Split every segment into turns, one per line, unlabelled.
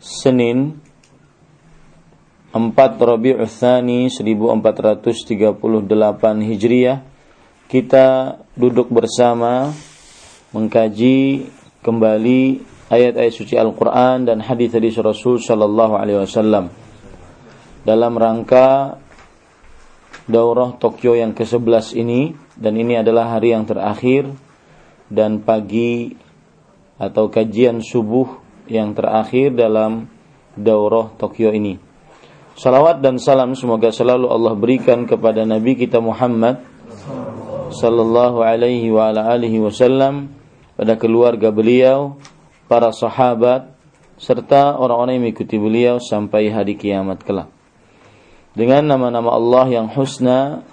Senin 4 Rabiul Tsani 1438 Hijriah. Kita duduk bersama mengkaji kembali ayat-ayat suci Al-Qur'an dan hadis-hadis Rasul sallallahu alaihi wasallam. Dalam rangka daurah Tokyo yang ke-11 ini dan ini adalah hari yang terakhir dan pagi atau kajian subuh yang terakhir dalam daurah Tokyo ini. Salawat dan salam semoga selalu Allah berikan kepada Nabi kita Muhammad sallallahu alaihi wa ala alihi wasallam pada keluarga beliau, para sahabat serta orang-orang yang mengikuti beliau sampai hari kiamat kelak dengan nama-nama Allah yang husna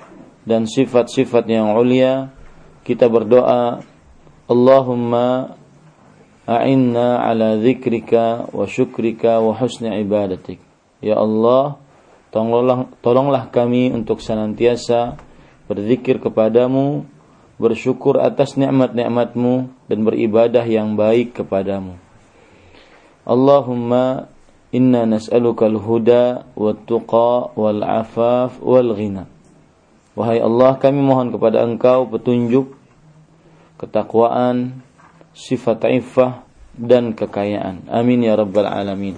dan sifat-sifat yang ulia kita berdoa Allahumma a'inna ala dzikrika wa syukrika wa husni ibadatik ya Allah tolonglah tolonglah kami untuk senantiasa berzikir kepadamu bersyukur atas nikmat-nikmatmu dan beribadah yang baik kepadamu Allahumma Inna nas'alukal huda wat tuqa wal afaf wal ghina. Wahai Allah, kami mohon kepada Engkau petunjuk, ketakwaan, sifat iffah dan kekayaan. Amin ya rabbal alamin.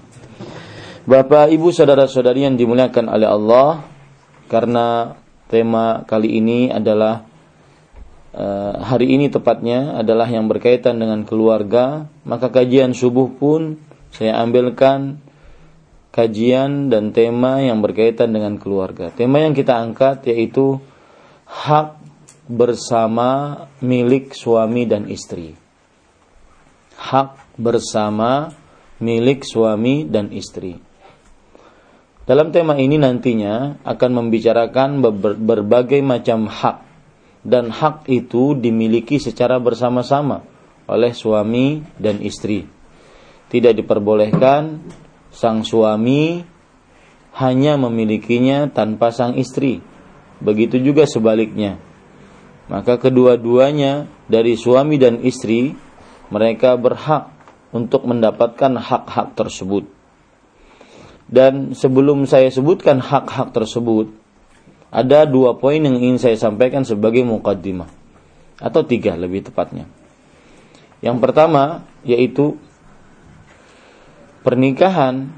Bapak, Ibu, saudara-saudari yang dimuliakan oleh Allah, karena tema kali ini adalah uh, hari ini tepatnya adalah yang berkaitan dengan keluarga, maka kajian subuh pun saya ambilkan kajian dan tema yang berkaitan dengan keluarga. Tema yang kita angkat yaitu hak bersama milik suami dan istri. Hak bersama milik suami dan istri. Dalam tema ini nantinya akan membicarakan berbagai macam hak dan hak itu dimiliki secara bersama-sama oleh suami dan istri. Tidak diperbolehkan sang suami hanya memilikinya tanpa sang istri. Begitu juga sebaliknya. Maka kedua-duanya dari suami dan istri mereka berhak untuk mendapatkan hak-hak tersebut. Dan sebelum saya sebutkan hak-hak tersebut, ada dua poin yang ingin saya sampaikan sebagai mukaddimah atau tiga lebih tepatnya. Yang pertama yaitu pernikahan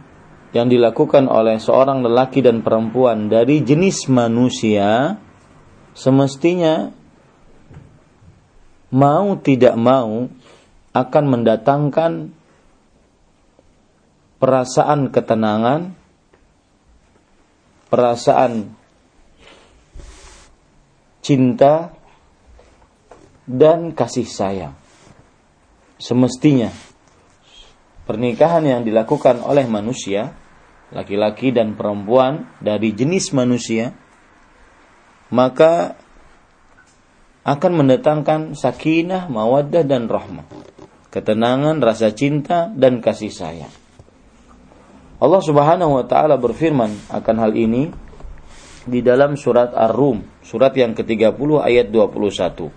yang dilakukan oleh seorang lelaki dan perempuan dari jenis manusia semestinya mau tidak mau akan mendatangkan perasaan ketenangan, perasaan cinta dan kasih sayang. Semestinya pernikahan yang dilakukan oleh manusia, laki-laki dan perempuan dari jenis manusia, maka akan mendatangkan sakinah, mawaddah dan rahmah. Ketenangan, rasa cinta dan kasih sayang. Allah Subhanahu wa taala berfirman akan hal ini di dalam surat Ar-Rum, surat yang ke-30 ayat 21.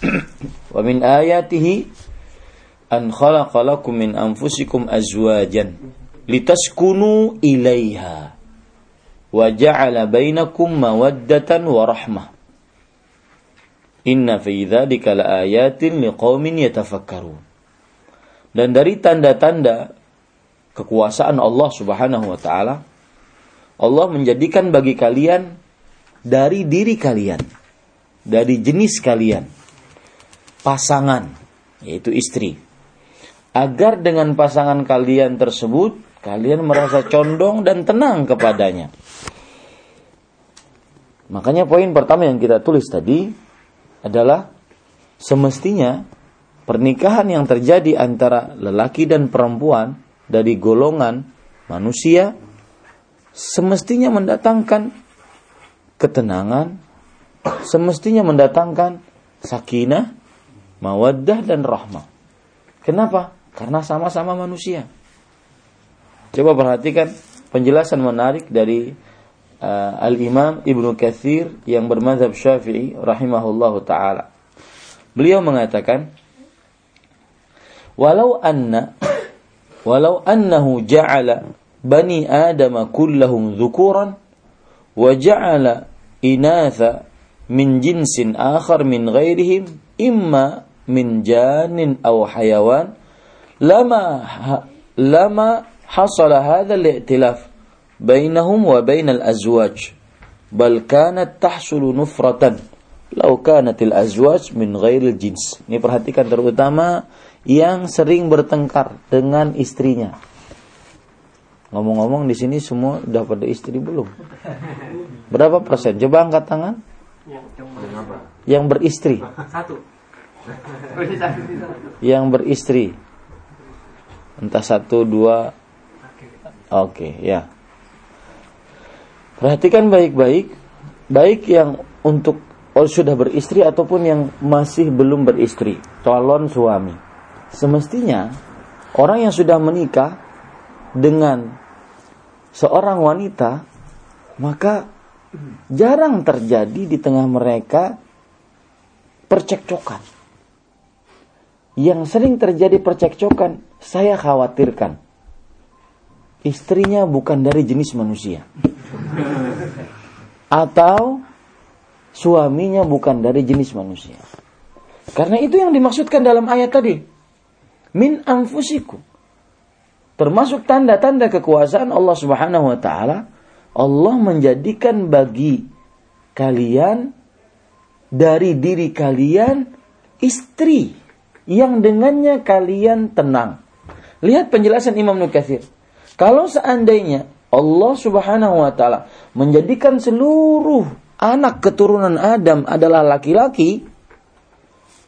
Wa min ayatihi an khalaqalakum min anfusikum azwajan litaskunu ilaiha wa ja'ala bainakum mawaddatan wa rahmah. Inna fi dzalika laayatin liqaumin yatafakkarun. Dan dari tanda-tanda kekuasaan Allah Subhanahu wa taala Allah menjadikan bagi kalian dari diri kalian, dari jenis kalian, pasangan, yaitu istri. Agar dengan pasangan kalian tersebut, kalian merasa condong dan tenang kepadanya. Makanya poin pertama yang kita tulis tadi adalah semestinya pernikahan yang terjadi antara lelaki dan perempuan dari golongan manusia semestinya mendatangkan ketenangan, semestinya mendatangkan sakinah, mawaddah dan rahmah. Kenapa? Karena sama-sama manusia. Coba perhatikan penjelasan menarik dari uh, Al-Imam Ibnu Katsir yang bermadzhab Syafi'i rahimahullahu taala. Beliau mengatakan, "Walau anna walau annahu ja'ala bani Adam kullahum dhukuran wa ja'ala inatha min jinsin akhar min ghairihim imma min janin aw hayawan lama lama hasala hadha al-i'tilaf bainahum wa bain al-azwaj bal kanat tahsulu nufratan law kanat al-azwaj min ghairil jins. Ini perhatikan terutama yang sering bertengkar dengan istrinya Ngomong-ngomong di sini semua udah pada istri belum? Berapa persen? Coba angkat tangan. Yang beristri. Satu. Yang beristri. Entah satu, dua. Oke, okay, ya. Perhatikan baik-baik. Baik yang untuk oh, sudah beristri ataupun yang masih belum beristri. Calon suami. Semestinya orang yang sudah menikah dengan seorang wanita, maka jarang terjadi di tengah mereka percekcokan. Yang sering terjadi percekcokan, saya khawatirkan. Istrinya bukan dari jenis manusia. Atau suaminya bukan dari jenis manusia. Karena itu yang dimaksudkan dalam ayat tadi. Min anfusikum termasuk tanda-tanda kekuasaan Allah Subhanahu wa taala, Allah menjadikan bagi kalian dari diri kalian istri yang dengannya kalian tenang. Lihat penjelasan Imam Nukathir. Kalau seandainya Allah Subhanahu wa taala menjadikan seluruh anak keturunan Adam adalah laki-laki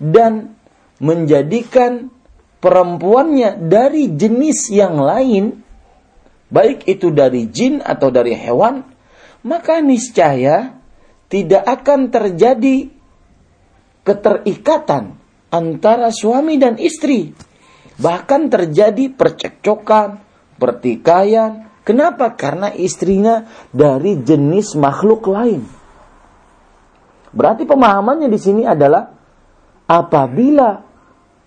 dan menjadikan perempuannya dari jenis yang lain, baik itu dari jin atau dari hewan, maka niscaya tidak akan terjadi keterikatan antara suami dan istri. Bahkan terjadi percekcokan, pertikaian. Kenapa? Karena istrinya dari jenis makhluk lain. Berarti pemahamannya di sini adalah apabila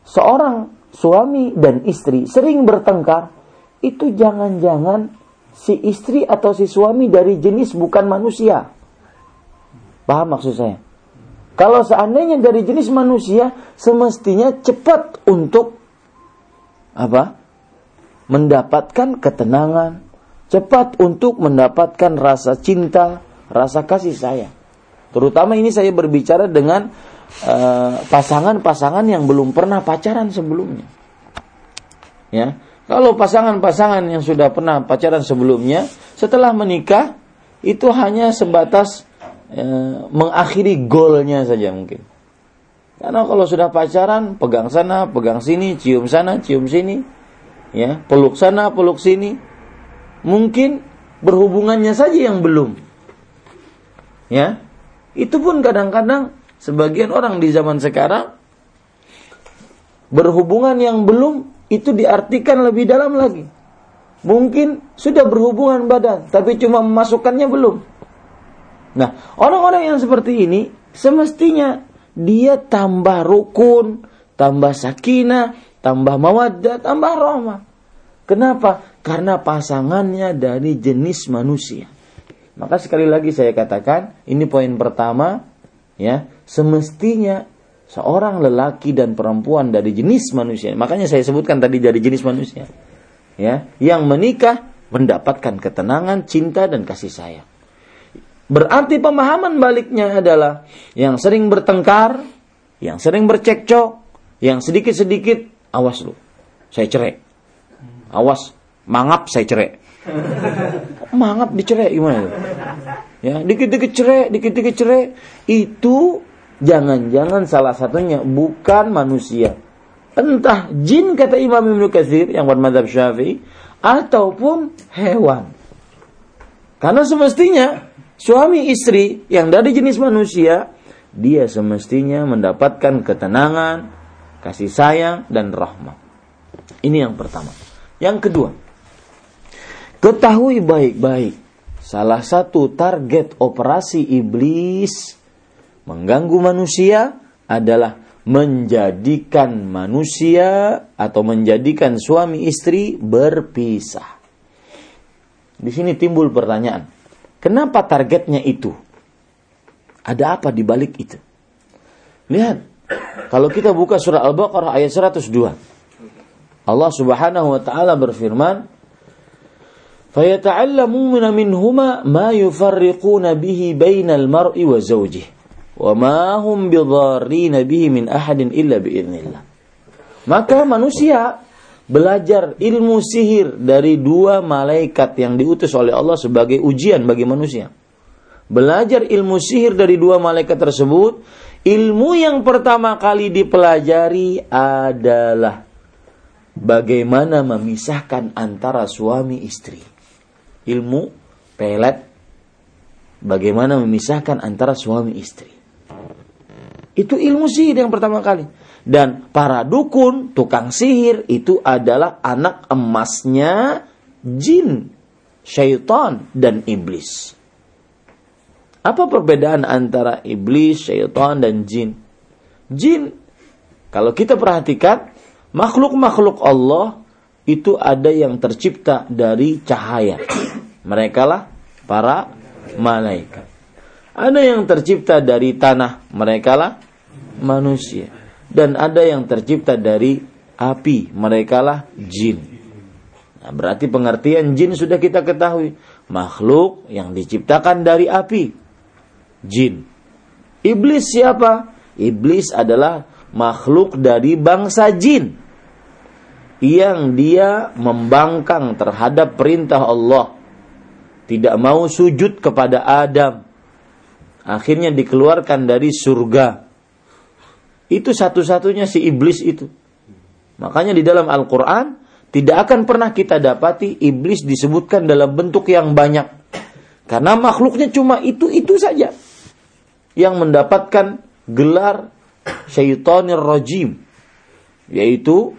seorang suami dan istri sering bertengkar, itu jangan-jangan si istri atau si suami dari jenis bukan manusia. Paham maksud saya? Kalau seandainya dari jenis manusia, semestinya cepat untuk apa? Mendapatkan ketenangan, cepat untuk mendapatkan rasa cinta, rasa kasih sayang. Terutama ini saya berbicara dengan pasangan-pasangan uh, yang belum pernah pacaran sebelumnya. Ya, Kalau pasangan-pasangan yang sudah pernah pacaran sebelumnya, setelah menikah itu hanya sebatas e, mengakhiri goalnya saja mungkin. Karena kalau sudah pacaran, pegang sana, pegang sini, cium sana, cium sini, ya, peluk sana, peluk sini, mungkin berhubungannya saja yang belum. Ya, itu pun kadang-kadang sebagian orang di zaman sekarang berhubungan yang belum itu diartikan lebih dalam lagi. Mungkin sudah berhubungan badan, tapi cuma memasukkannya belum. Nah, orang-orang yang seperti ini semestinya dia tambah rukun, tambah sakinah, tambah mawaddah, tambah rahmah. Kenapa? Karena pasangannya dari jenis manusia. Maka sekali lagi saya katakan, ini poin pertama, ya, semestinya seorang lelaki dan perempuan dari jenis manusia. Makanya saya sebutkan tadi dari jenis manusia. Ya, yang menikah mendapatkan ketenangan, cinta dan kasih sayang. Berarti pemahaman baliknya adalah yang sering bertengkar, yang sering bercekcok, yang sedikit-sedikit awas lu. Saya cerai. Awas, mangap saya cerai. mangap dicerai gimana Ya, dikit-dikit cerai, dikit-dikit cerai itu Jangan-jangan salah satunya bukan manusia. Entah jin kata Imam Ibnu Katsir yang bermadhab Syafi'i ataupun hewan. Karena semestinya suami istri yang dari jenis manusia dia semestinya mendapatkan ketenangan, kasih sayang dan rahmat. Ini yang pertama. Yang kedua, ketahui baik-baik salah satu target operasi iblis mengganggu manusia adalah menjadikan manusia atau menjadikan suami istri berpisah. Di sini timbul pertanyaan, kenapa targetnya itu? Ada apa di balik itu? Lihat, kalau kita buka surah Al-Baqarah ayat 102. Allah Subhanahu wa taala berfirman, "Fayata'allamu minhumā ma yufarriquna bihi bainal mar'i wa zawjihi." Wa hum bihi min ahadin illa. Maka manusia belajar ilmu sihir dari dua malaikat yang diutus oleh Allah sebagai ujian bagi manusia. Belajar ilmu sihir dari dua malaikat tersebut, ilmu yang pertama kali dipelajari adalah bagaimana memisahkan antara suami istri. Ilmu pelet bagaimana memisahkan antara suami istri. Itu ilmu sihir yang pertama kali. Dan para dukun, tukang sihir itu adalah anak emasnya jin, syaitan, dan iblis. Apa perbedaan antara iblis, syaitan, dan jin? Jin, kalau kita perhatikan, makhluk-makhluk Allah itu ada yang tercipta dari cahaya. Mereka lah para malaikat. Ada yang tercipta dari tanah, mereka lah manusia. Dan ada yang tercipta dari api, mereka lah jin. Nah, berarti pengertian jin sudah kita ketahui. Makhluk yang diciptakan dari api. Jin. Iblis siapa? Iblis adalah makhluk dari bangsa jin. Yang dia membangkang terhadap perintah Allah. Tidak mau sujud kepada Adam akhirnya dikeluarkan dari surga. Itu satu-satunya si iblis itu. Makanya di dalam Al-Quran tidak akan pernah kita dapati iblis disebutkan dalam bentuk yang banyak. Karena makhluknya cuma itu-itu saja. Yang mendapatkan gelar syaitanir rajim. Yaitu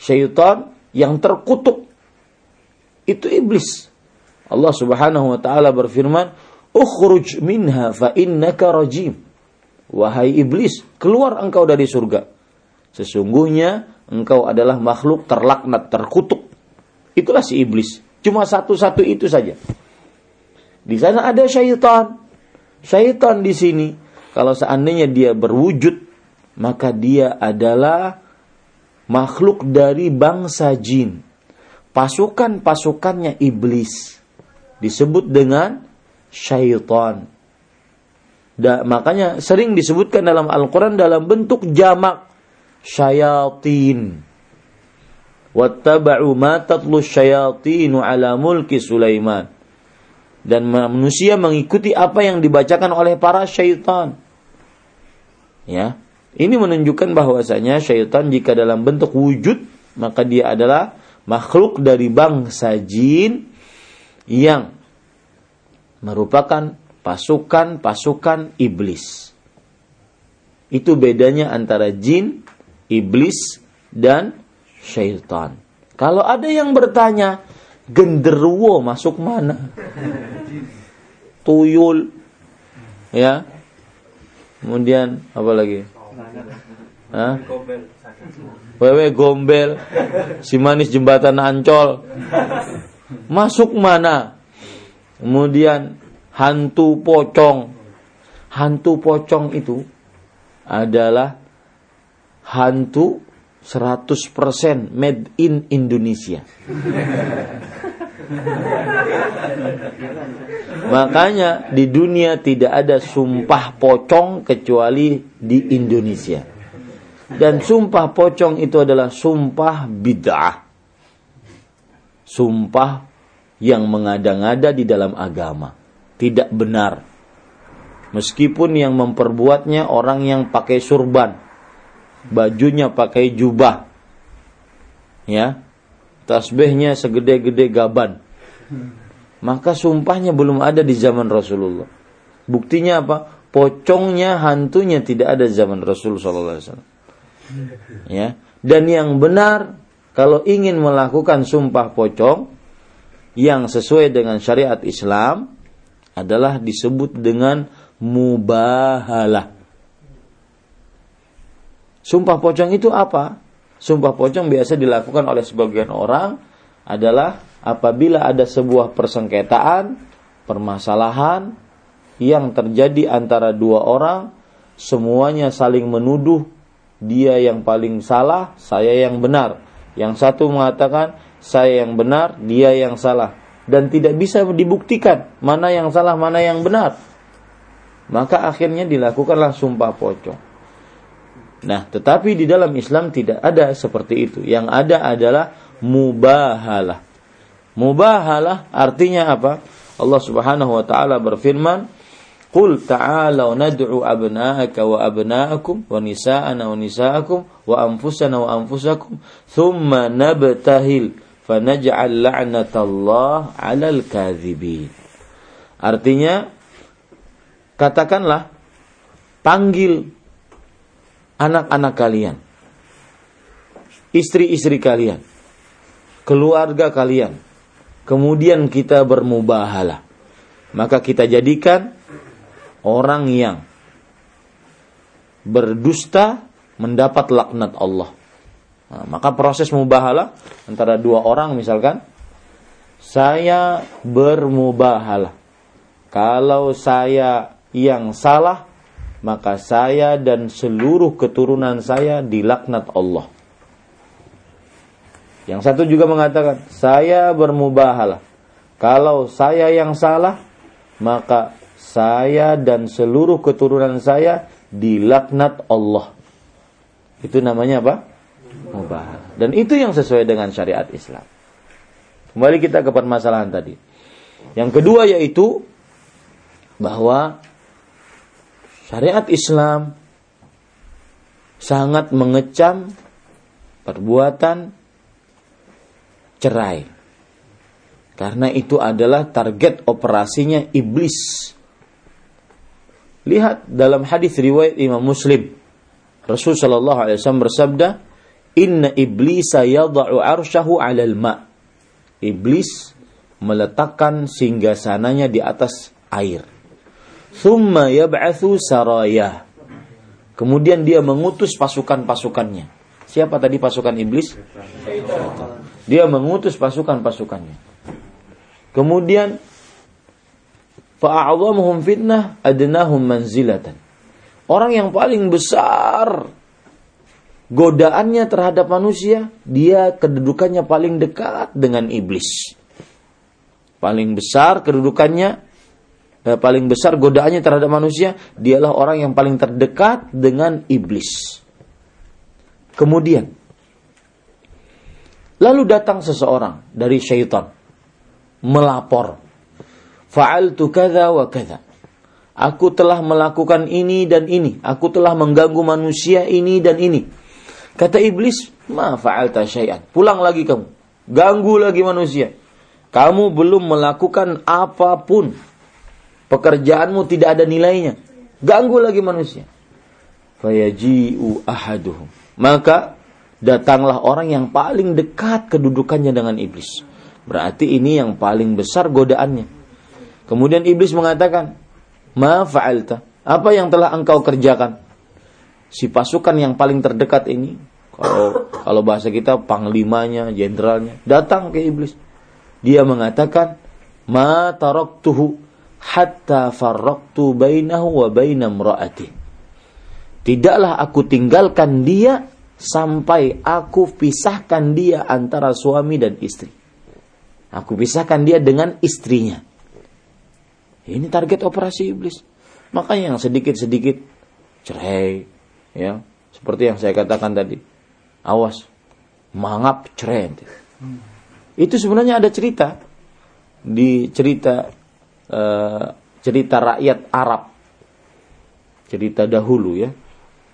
syaitan yang terkutuk. Itu iblis. Allah subhanahu wa ta'ala berfirman, Ukhruj minha fa innaka rajim. Wahai iblis, keluar engkau dari surga. Sesungguhnya engkau adalah makhluk terlaknat, terkutuk. Itulah si iblis. Cuma satu-satu itu saja. Di sana ada syaitan. Syaitan di sini, kalau seandainya dia berwujud, maka dia adalah makhluk dari bangsa jin. Pasukan-pasukannya iblis disebut dengan syaitan. Da, makanya sering disebutkan dalam Al-Quran dalam bentuk jamak syayatin. wattaba'u ma tatlu syayatinu ala mulki Sulaiman dan manusia mengikuti apa yang dibacakan oleh para syaitan. Ya, ini menunjukkan bahwasanya syaitan jika dalam bentuk wujud maka dia adalah makhluk dari bangsa jin yang merupakan pasukan-pasukan iblis. Itu bedanya antara jin, iblis, dan syaitan. Kalau ada yang bertanya, genderuwo masuk mana? Tuyul, ya. Kemudian apa lagi? Hah? Wewe gombel, si manis jembatan Ancol. Masuk mana? Kemudian hantu pocong. Hantu pocong itu adalah hantu 100% made in Indonesia. Makanya di dunia tidak ada sumpah pocong kecuali di Indonesia. Dan sumpah pocong itu adalah sumpah bid'ah. Sumpah yang mengada-ngada di dalam agama. Tidak benar. Meskipun yang memperbuatnya orang yang pakai surban bajunya pakai jubah. Ya. Tasbihnya segede-gede gaban. Maka sumpahnya belum ada di zaman Rasulullah. Buktinya apa? Pocongnya, hantunya tidak ada zaman Rasulullah SAW. Ya. Dan yang benar, kalau ingin melakukan sumpah pocong, yang sesuai dengan syariat Islam, adalah disebut dengan mubahalah. Sumpah pocong itu apa? Sumpah pocong biasa dilakukan oleh sebagian orang adalah apabila ada sebuah persengketaan, permasalahan yang terjadi antara dua orang, semuanya saling menuduh dia yang paling salah, saya yang benar. Yang satu mengatakan saya yang benar, dia yang salah dan tidak bisa dibuktikan mana yang salah, mana yang benar. Maka akhirnya dilakukanlah sumpah pocong. Nah, tetapi di dalam Islam tidak ada seperti itu. Yang ada adalah mubahalah. Mubahalah artinya apa? Allah Subhanahu wa taala berfirman, "Qul ta'alu nad'u abna'aka wa abna'akum wa nisa'ana wa nisa'akum wa anfusana wa anfusakum thumma nabtahil fanaj'al la'natallah 'alal kadhibin." Artinya katakanlah panggil anak-anak kalian, istri-istri kalian, keluarga kalian, kemudian kita bermubahalah. Maka kita jadikan orang yang berdusta mendapat laknat Allah. Nah, maka proses mubahalah antara dua orang misalkan saya bermubahalah. Kalau saya yang salah maka saya dan seluruh keturunan saya dilaknat Allah. Yang satu juga mengatakan, saya bermubahalah. Kalau saya yang salah, maka saya dan seluruh keturunan saya dilaknat Allah. Itu namanya apa? Mubahalah. Dan itu yang sesuai dengan syariat Islam. Kembali kita ke permasalahan tadi. Yang kedua yaitu bahwa syariat Islam sangat mengecam perbuatan cerai. Karena itu adalah target operasinya iblis. Lihat dalam hadis riwayat Imam Muslim. Rasul sallallahu alaihi wasallam bersabda, "Inna iblisa yada'u arsyahu 'alal ma." Iblis meletakkan singgasananya di atas air. Thumma yab'athu saraya. Kemudian dia mengutus pasukan-pasukannya. Siapa tadi pasukan iblis? Dia mengutus pasukan-pasukannya. Kemudian fa'a'adhamuhum fitnah adnahum manzilatan. Orang yang paling besar godaannya terhadap manusia, dia kedudukannya paling dekat dengan iblis. Paling besar kedudukannya eh, paling besar godaannya terhadap manusia, dialah orang yang paling terdekat dengan iblis. Kemudian, Lalu datang seseorang dari syaitan melapor. Fa'altu kadza wa kadza. Aku telah melakukan ini dan ini. Aku telah mengganggu manusia ini dan ini. Kata iblis, ma fa'alta syai'an. Pulang lagi kamu. Ganggu lagi manusia. Kamu belum melakukan apa pun. Pekerjaanmu tidak ada nilainya. Ganggu lagi manusia. Fayaji'u ahaduhum. Maka datanglah orang yang paling dekat kedudukannya dengan iblis. Berarti ini yang paling besar godaannya. Kemudian iblis mengatakan, "Ma fa'alta?" Apa yang telah engkau kerjakan? Si pasukan yang paling terdekat ini, kalau kalau bahasa kita panglimanya, jenderalnya, datang ke iblis. Dia mengatakan, "Ma taraktuhu hatta farraqtu bainahu wa baina imra'ati." Tidaklah aku tinggalkan dia sampai aku pisahkan dia antara suami dan istri. Aku pisahkan dia dengan istrinya. Ini target operasi iblis. Makanya yang sedikit-sedikit cerai, ya, seperti yang saya katakan tadi. Awas, mangap cerai. Itu sebenarnya ada cerita di cerita uh, cerita rakyat Arab, cerita dahulu ya,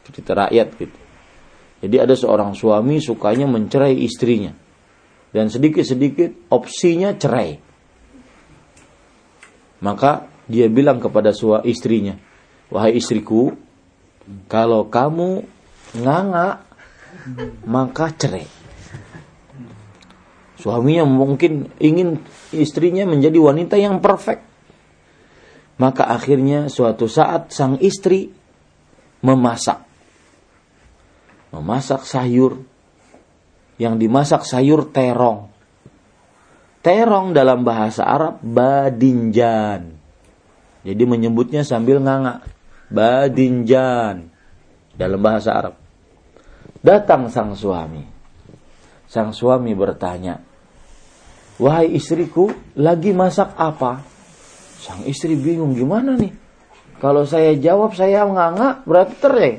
cerita rakyat gitu. Jadi ada seorang suami sukanya mencerai istrinya dan sedikit-sedikit opsinya cerai. Maka dia bilang kepada suami istrinya, wahai istriku, kalau kamu nganga maka cerai. Suaminya mungkin ingin istrinya menjadi wanita yang perfect. Maka akhirnya suatu saat sang istri memasak. Memasak sayur. Yang dimasak sayur terong. Terong dalam bahasa Arab badinjan. Jadi menyebutnya sambil nganga. Badinjan. Dalam bahasa Arab. Datang sang suami. Sang suami bertanya, Wahai istriku, lagi masak apa? Sang istri bingung gimana nih? Kalau saya jawab saya nganga berarti cerai.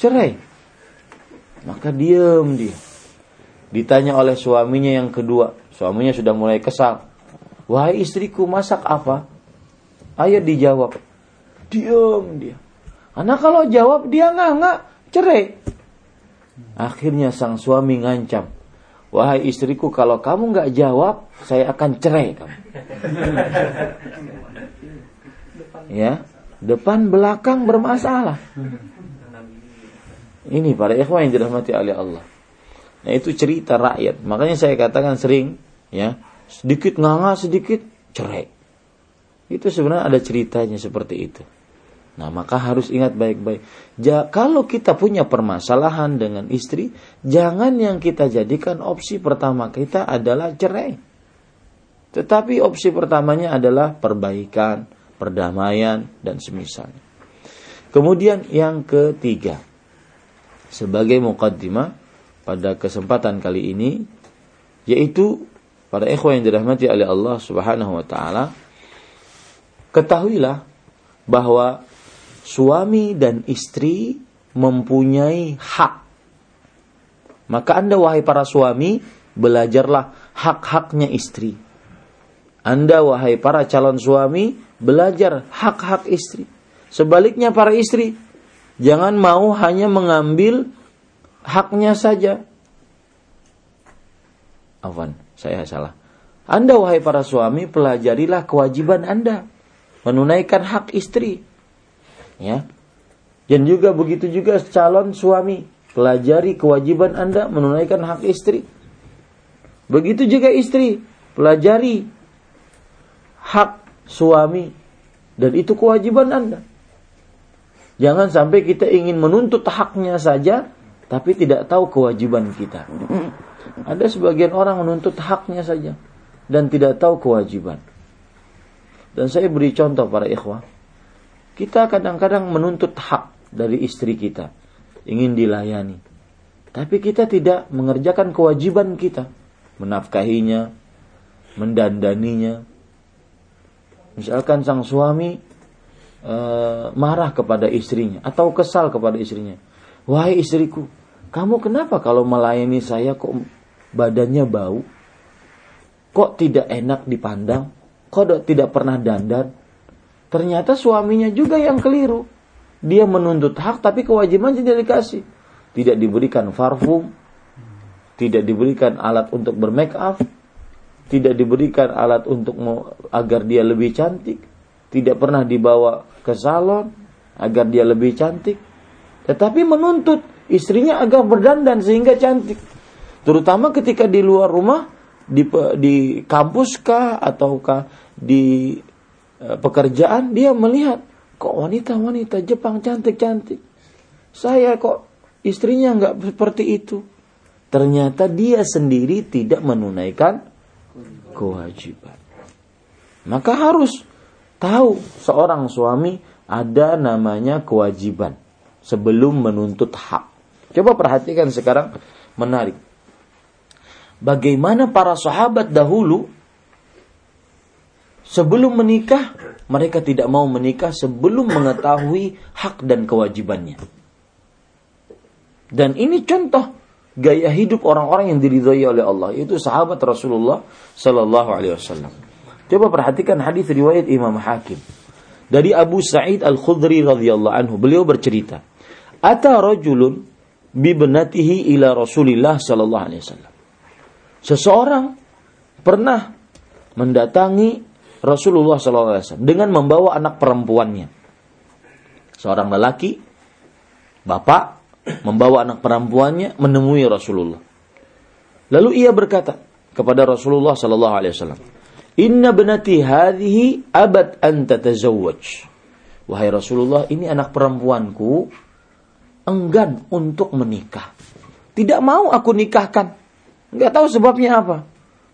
Cerai. Maka diam dia. Ditanya oleh suaminya yang kedua. Suaminya sudah mulai kesal. Wahai istriku masak apa? Ayo dijawab. Diam dia. Karena kalau jawab dia nganga, cerai. Akhirnya sang suami ngancam Wahai istriku, kalau kamu nggak jawab, saya akan cerai kamu. ya, depan belakang bermasalah. Ini para ikhwan yang dirahmati oleh Allah. Nah itu cerita rakyat. Makanya saya katakan sering, ya sedikit nganga, sedikit cerai. Itu sebenarnya ada ceritanya seperti itu. Nah, maka harus ingat baik-baik. Ja, kalau kita punya permasalahan dengan istri, jangan yang kita jadikan opsi pertama kita adalah cerai. Tetapi opsi pertamanya adalah perbaikan, perdamaian, dan semisalnya. Kemudian yang ketiga, sebagai mukaddimah pada kesempatan kali ini, yaitu pada ikhwan yang dirahmati oleh Allah Subhanahu wa taala, ketahuilah bahwa suami dan istri mempunyai hak. Maka Anda wahai para suami, belajarlah hak-haknya istri. Anda wahai para calon suami, belajar hak-hak istri. Sebaliknya para istri, jangan mau hanya mengambil haknya saja. Afwan, saya salah. Anda wahai para suami, pelajarilah kewajiban Anda menunaikan hak istri ya. Dan juga begitu juga calon suami, pelajari kewajiban Anda menunaikan hak istri. Begitu juga istri, pelajari hak suami dan itu kewajiban Anda. Jangan sampai kita ingin menuntut haknya saja tapi tidak tahu kewajiban kita. Ada sebagian orang menuntut haknya saja dan tidak tahu kewajiban. Dan saya beri contoh para ikhwah. Kita kadang-kadang menuntut hak dari istri kita, ingin dilayani. Tapi kita tidak mengerjakan kewajiban kita, menafkahinya, mendandaninya. Misalkan sang suami e, marah kepada istrinya atau kesal kepada istrinya. Wahai istriku, kamu kenapa kalau melayani saya kok badannya bau, kok tidak enak dipandang, kok tidak pernah dandan. Ternyata suaminya juga yang keliru. Dia menuntut hak tapi kewajiban tidak dikasih. Tidak diberikan parfum, tidak diberikan alat untuk bermake up, tidak diberikan alat untuk agar dia lebih cantik, tidak pernah dibawa ke salon agar dia lebih cantik, tetapi menuntut istrinya agar berdandan sehingga cantik. Terutama ketika di luar rumah, di, di kampus kah ataukah di pekerjaan dia melihat kok wanita-wanita Jepang cantik-cantik. Saya kok istrinya nggak seperti itu. Ternyata dia sendiri tidak menunaikan kewajiban. Maka harus tahu seorang suami ada namanya kewajiban sebelum menuntut hak. Coba perhatikan sekarang menarik bagaimana para sahabat dahulu sebelum menikah mereka tidak mau menikah sebelum mengetahui hak dan kewajibannya. Dan ini contoh gaya hidup orang-orang yang diridhoi oleh Allah itu sahabat Rasulullah Sallallahu Alaihi Wasallam. Coba perhatikan hadis riwayat Imam Hakim dari Abu Sa'id Al Khudri radhiyallahu anhu. Beliau bercerita, "Ata rajulun bibnatihi ila Rasulillah sallallahu alaihi wasallam." Seseorang pernah mendatangi Rasulullah SAW dengan membawa anak perempuannya. Seorang lelaki, bapak, membawa anak perempuannya menemui Rasulullah. Lalu ia berkata kepada Rasulullah Wasallam, Inna benati hadhihi abad anta tazawwaj. Wahai Rasulullah, ini anak perempuanku enggan untuk menikah. Tidak mau aku nikahkan. Nggak tahu sebabnya apa.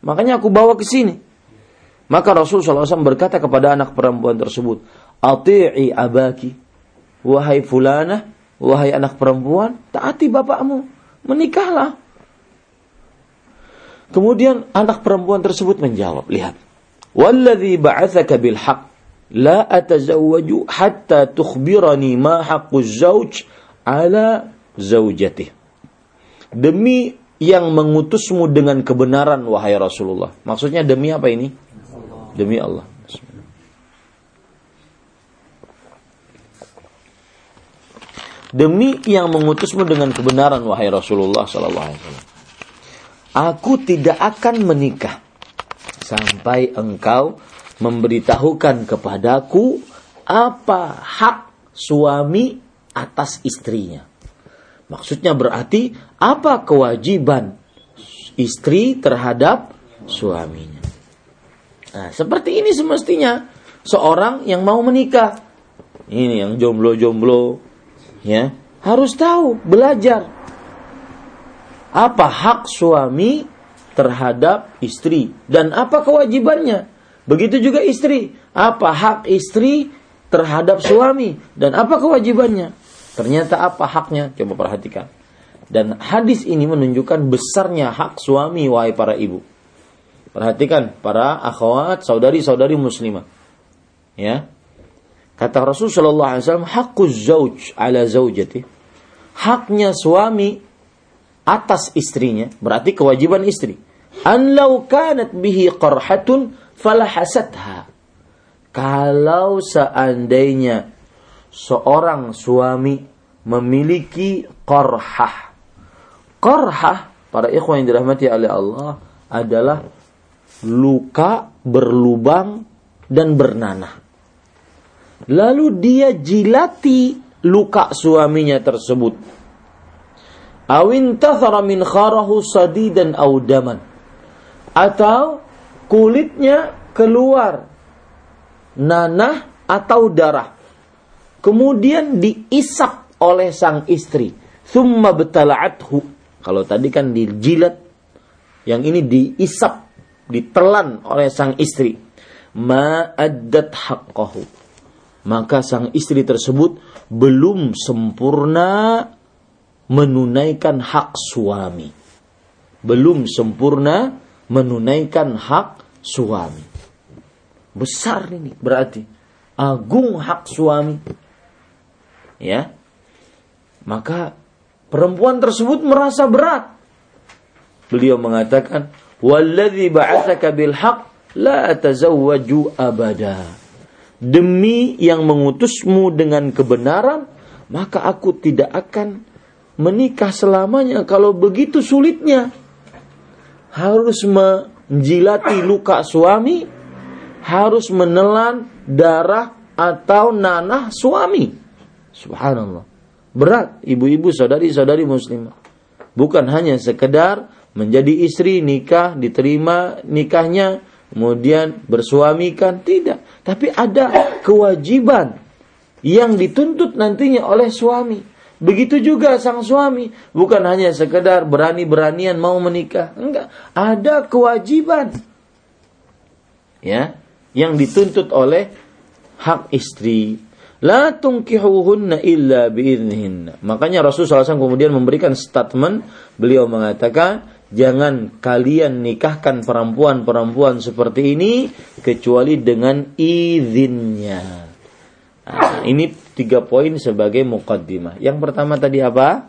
Makanya aku bawa ke sini. Maka Rasul SAW berkata kepada anak perempuan tersebut, Ati'i abaki, wahai fulana, wahai anak perempuan, taati bapakmu, menikahlah. Kemudian anak perempuan tersebut menjawab, lihat. Walladhi ba'athaka bil haq, la atazawwaju hatta tukhbirani ma haqqu zawj ala zawjatih. Demi yang mengutusmu dengan kebenaran wahai Rasulullah. Maksudnya demi apa ini? Demi Allah. Demi yang mengutusmu dengan kebenaran wahai Rasulullah sallallahu alaihi wasallam. Aku tidak akan menikah sampai engkau memberitahukan kepadaku apa hak suami atas istrinya. Maksudnya berarti apa kewajiban istri terhadap suaminya. Nah, seperti ini semestinya seorang yang mau menikah. Ini yang jomblo-jomblo ya, harus tahu, belajar apa hak suami terhadap istri dan apa kewajibannya. Begitu juga istri, apa hak istri terhadap suami dan apa kewajibannya. Ternyata apa haknya? Coba perhatikan. Dan hadis ini menunjukkan besarnya hak suami wahai para ibu. Perhatikan para akhwat, saudari-saudari muslimah. Ya. Kata Rasul sallallahu alaihi wasallam, haqquz zauj ala zaujati. Haknya suami atas istrinya, berarti kewajiban istri. An law kanat bihi qarhatun falahasatha. Kalau seandainya seorang suami memiliki korhah. Korhah, para ikhwan yang dirahmati oleh Allah, adalah luka berlubang dan bernanah. Lalu dia jilati luka suaminya tersebut. Awin tathara min kharahu sadidan audaman. Atau kulitnya keluar nanah atau darah kemudian diisap oleh sang istri. Thumma betala'athu. Kalau tadi kan dijilat, yang ini diisap, ditelan oleh sang istri. Ma'addat haqqahu. Maka sang istri tersebut belum sempurna menunaikan hak suami. Belum sempurna menunaikan hak suami. Besar ini berarti. Agung hak suami ya maka perempuan tersebut merasa berat beliau mengatakan, "Walladzi ba'atsaka bil haqq la atazawwaju abada." Demi yang mengutusmu dengan kebenaran, maka aku tidak akan menikah selamanya kalau begitu sulitnya. Harus menjilati luka suami, harus menelan darah atau nanah suami. Subhanallah. Berat ibu-ibu saudari-saudari muslimah. Bukan hanya sekedar menjadi istri nikah diterima nikahnya kemudian bersuamikan tidak. Tapi ada kewajiban yang dituntut nantinya oleh suami. Begitu juga sang suami. Bukan hanya sekedar berani-beranian mau menikah. Enggak. Ada kewajiban. Ya. Yang dituntut oleh hak istri. La tungkihuhunna illa biidnihinna. Makanya Rasulullah SAW kemudian memberikan statement. Beliau mengatakan, jangan kalian nikahkan perempuan-perempuan seperti ini kecuali dengan izinnya. Nah, ini tiga poin sebagai mukaddimah. Yang pertama tadi apa?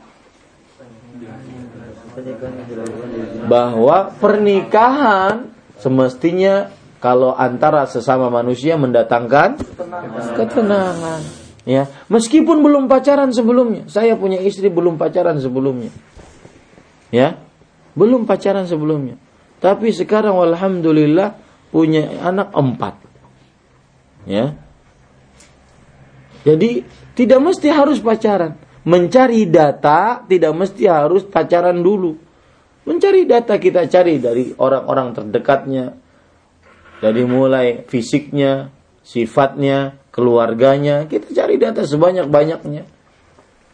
Bahwa pernikahan semestinya kalau antara sesama manusia mendatangkan ketenangan. Ya, meskipun belum pacaran sebelumnya. Saya punya istri belum pacaran sebelumnya. Ya, belum pacaran sebelumnya. Tapi sekarang alhamdulillah punya anak empat. Ya. Jadi tidak mesti harus pacaran. Mencari data tidak mesti harus pacaran dulu. Mencari data kita cari dari orang-orang terdekatnya, dari mulai fisiknya, sifatnya, keluarganya, kita cari data sebanyak-banyaknya.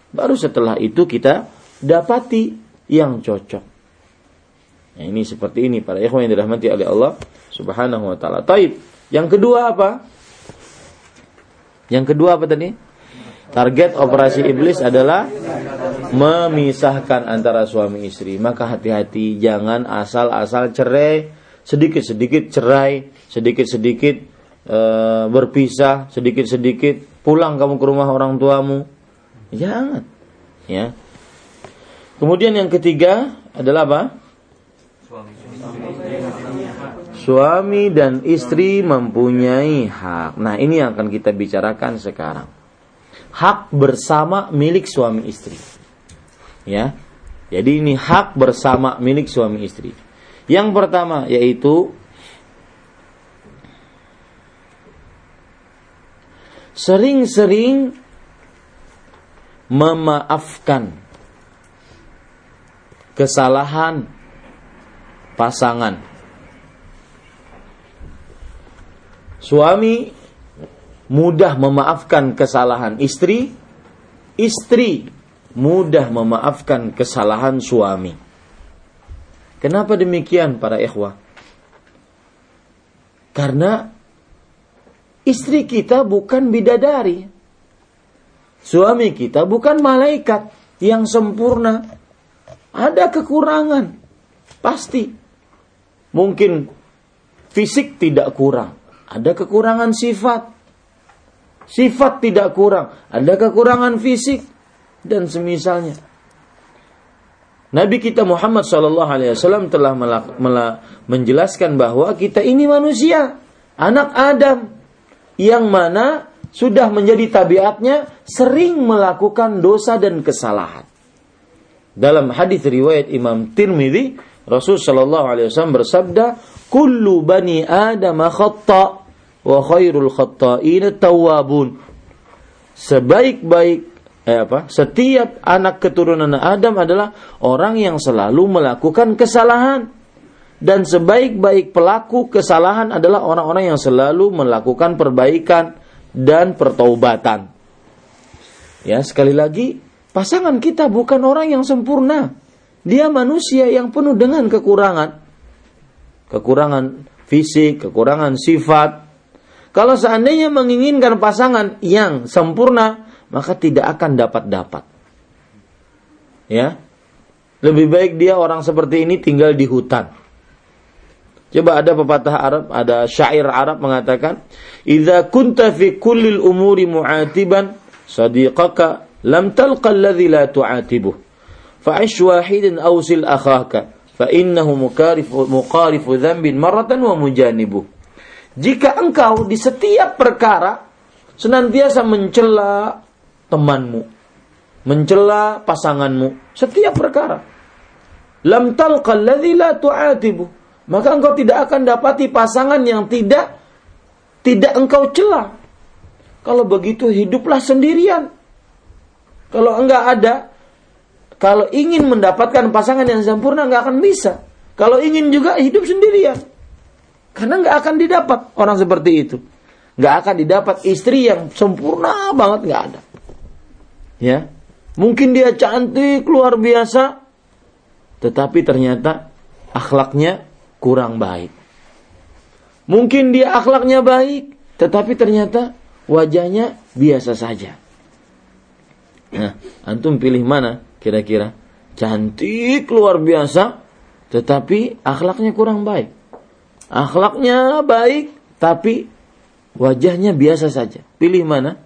Baru setelah itu kita dapati yang cocok. Nah, ini seperti ini para ikhwan yang dirahmati oleh Allah Subhanahu wa taala. Taib. Yang kedua apa? Yang kedua apa tadi? Target operasi iblis adalah memisahkan antara suami istri. Maka hati-hati jangan asal-asal cerai, sedikit-sedikit cerai, sedikit-sedikit e, berpisah, sedikit-sedikit pulang kamu ke rumah orang tuamu. Jangan. Ya. Kemudian yang ketiga adalah apa? Suami dan istri mempunyai hak. Nah, ini yang akan kita bicarakan sekarang. Hak bersama milik suami istri. Ya. Jadi ini hak bersama milik suami istri. Yang pertama yaitu sering-sering memaafkan kesalahan pasangan. Suami mudah memaafkan kesalahan istri, istri mudah memaafkan kesalahan suami. Kenapa demikian para ikhwah? Karena Istri kita bukan bidadari. Suami kita bukan malaikat yang sempurna. Ada kekurangan. Pasti. Mungkin fisik tidak kurang. Ada kekurangan sifat. Sifat tidak kurang. Ada kekurangan fisik. Dan semisalnya. Nabi kita Muhammad SAW telah menjelaskan bahwa kita ini manusia. Anak Adam yang mana sudah menjadi tabiatnya sering melakukan dosa dan kesalahan. Dalam hadis riwayat Imam Tirmidzi, Rasul Shallallahu Alaihi Wasallam bersabda, "Kullu bani Adam khata wa khairul khata'in tawabun." Sebaik-baik eh apa? Setiap anak keturunan Adam adalah orang yang selalu melakukan kesalahan dan sebaik-baik pelaku kesalahan adalah orang-orang yang selalu melakukan perbaikan dan pertaubatan. Ya, sekali lagi, pasangan kita bukan orang yang sempurna. Dia manusia yang penuh dengan kekurangan. Kekurangan fisik, kekurangan sifat. Kalau seandainya menginginkan pasangan yang sempurna, maka tidak akan dapat-dapat. Ya. Lebih baik dia orang seperti ini tinggal di hutan Coba ada pepatah Arab, ada syair Arab mengatakan, "Idza kunta fi kullil umuri mu'atiban sadiqaka lam talqa alladhi la tu'atibuh. Fa'ish wahidin awsil akhaka fa innahu muqarifu muqarifu dzambin marratan. Jika engkau di setiap perkara senantiasa mencela temanmu, mencela pasanganmu, setiap perkara. Lam talqa la tu'atibu. Maka engkau tidak akan dapati pasangan yang tidak tidak engkau cela. Kalau begitu hiduplah sendirian. Kalau enggak ada, kalau ingin mendapatkan pasangan yang sempurna enggak akan bisa. Kalau ingin juga hidup sendirian. Karena enggak akan didapat orang seperti itu. Enggak akan didapat istri yang sempurna banget enggak ada. Ya. Mungkin dia cantik luar biasa, tetapi ternyata akhlaknya kurang baik. Mungkin dia akhlaknya baik, tetapi ternyata wajahnya biasa saja. Nah, antum pilih mana kira-kira? Cantik luar biasa, tetapi akhlaknya kurang baik. Akhlaknya baik, tapi wajahnya biasa saja. Pilih mana?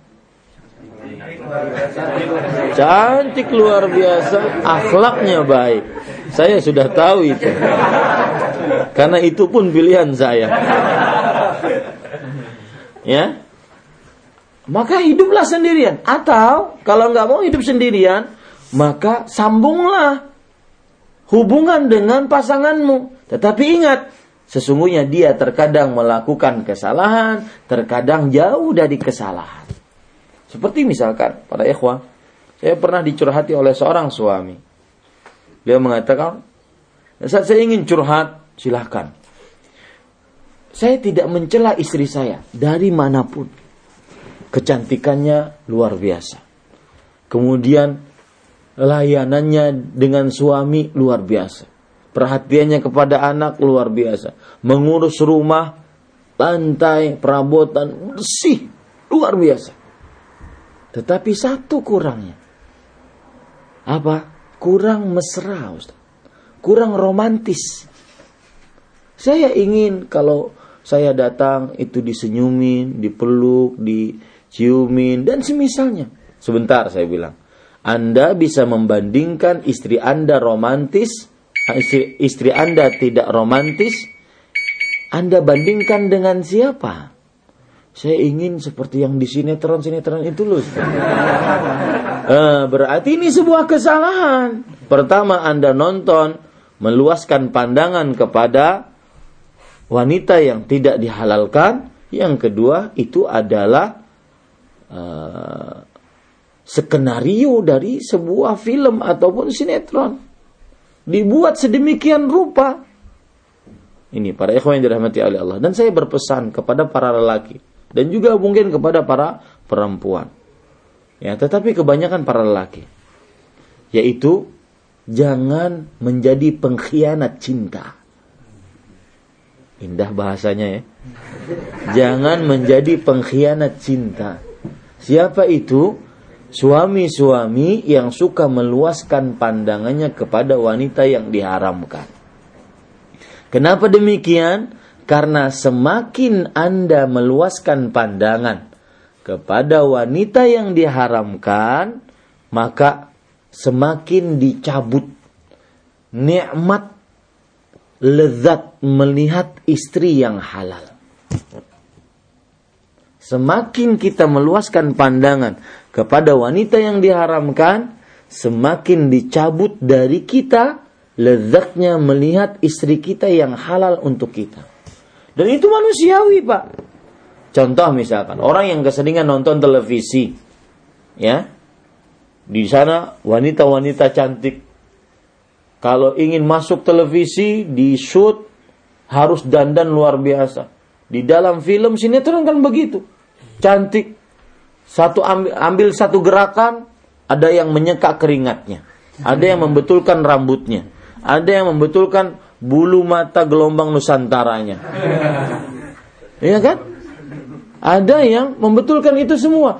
Cantik luar biasa, akhlaknya baik. Saya sudah tahu itu. Karena itu pun pilihan saya. Ya. Maka hiduplah sendirian. Atau kalau nggak mau hidup sendirian, maka sambunglah hubungan dengan pasanganmu. Tetapi ingat, sesungguhnya dia terkadang melakukan kesalahan, terkadang jauh dari kesalahan. Seperti misalkan pada ikhwah, saya pernah dicurhati oleh seorang suami. Dia mengatakan, saat saya ingin curhat, silahkan. Saya tidak mencela istri saya dari mana pun. Kecantikannya luar biasa. Kemudian layanannya dengan suami luar biasa. Perhatiannya kepada anak luar biasa. Mengurus rumah, lantai, perabotan bersih, luar biasa. Tetapi satu kurangnya. Apa? kurang mesra, Ustaz. Kurang romantis. Saya ingin kalau saya datang itu disenyumin, dipeluk, diciumin dan semisalnya. Sebentar saya bilang. Anda bisa membandingkan istri Anda romantis, istri, istri Anda tidak romantis, Anda bandingkan dengan siapa? Saya ingin seperti yang di sinetron-sinetron itu loh. eh, berarti ini sebuah kesalahan. Pertama Anda nonton meluaskan pandangan kepada wanita yang tidak dihalalkan. Yang kedua itu adalah uh, skenario dari sebuah film ataupun sinetron. Dibuat sedemikian rupa. Ini para ikhwan yang dirahmati oleh Allah. Dan saya berpesan kepada para lelaki dan juga mungkin kepada para perempuan. Ya, tetapi kebanyakan para lelaki yaitu jangan menjadi pengkhianat cinta. Indah bahasanya ya. Jangan menjadi pengkhianat cinta. Siapa itu? Suami-suami yang suka meluaskan pandangannya kepada wanita yang diharamkan. Kenapa demikian? Karena semakin Anda meluaskan pandangan kepada wanita yang diharamkan, maka semakin dicabut nikmat lezat melihat istri yang halal. Semakin kita meluaskan pandangan kepada wanita yang diharamkan, semakin dicabut dari kita lezatnya melihat istri kita yang halal untuk kita. Dan itu manusiawi, Pak. Contoh misalkan, orang yang keseringan nonton televisi, ya, di sana wanita-wanita cantik. Kalau ingin masuk televisi, di shoot harus dandan luar biasa. Di dalam film sinetron kan begitu, cantik. Satu ambil, ambil satu gerakan, ada yang menyeka keringatnya, ada yang membetulkan rambutnya, ada yang membetulkan bulu mata gelombang nusantaranya. Iya kan? Ada yang membetulkan itu semua.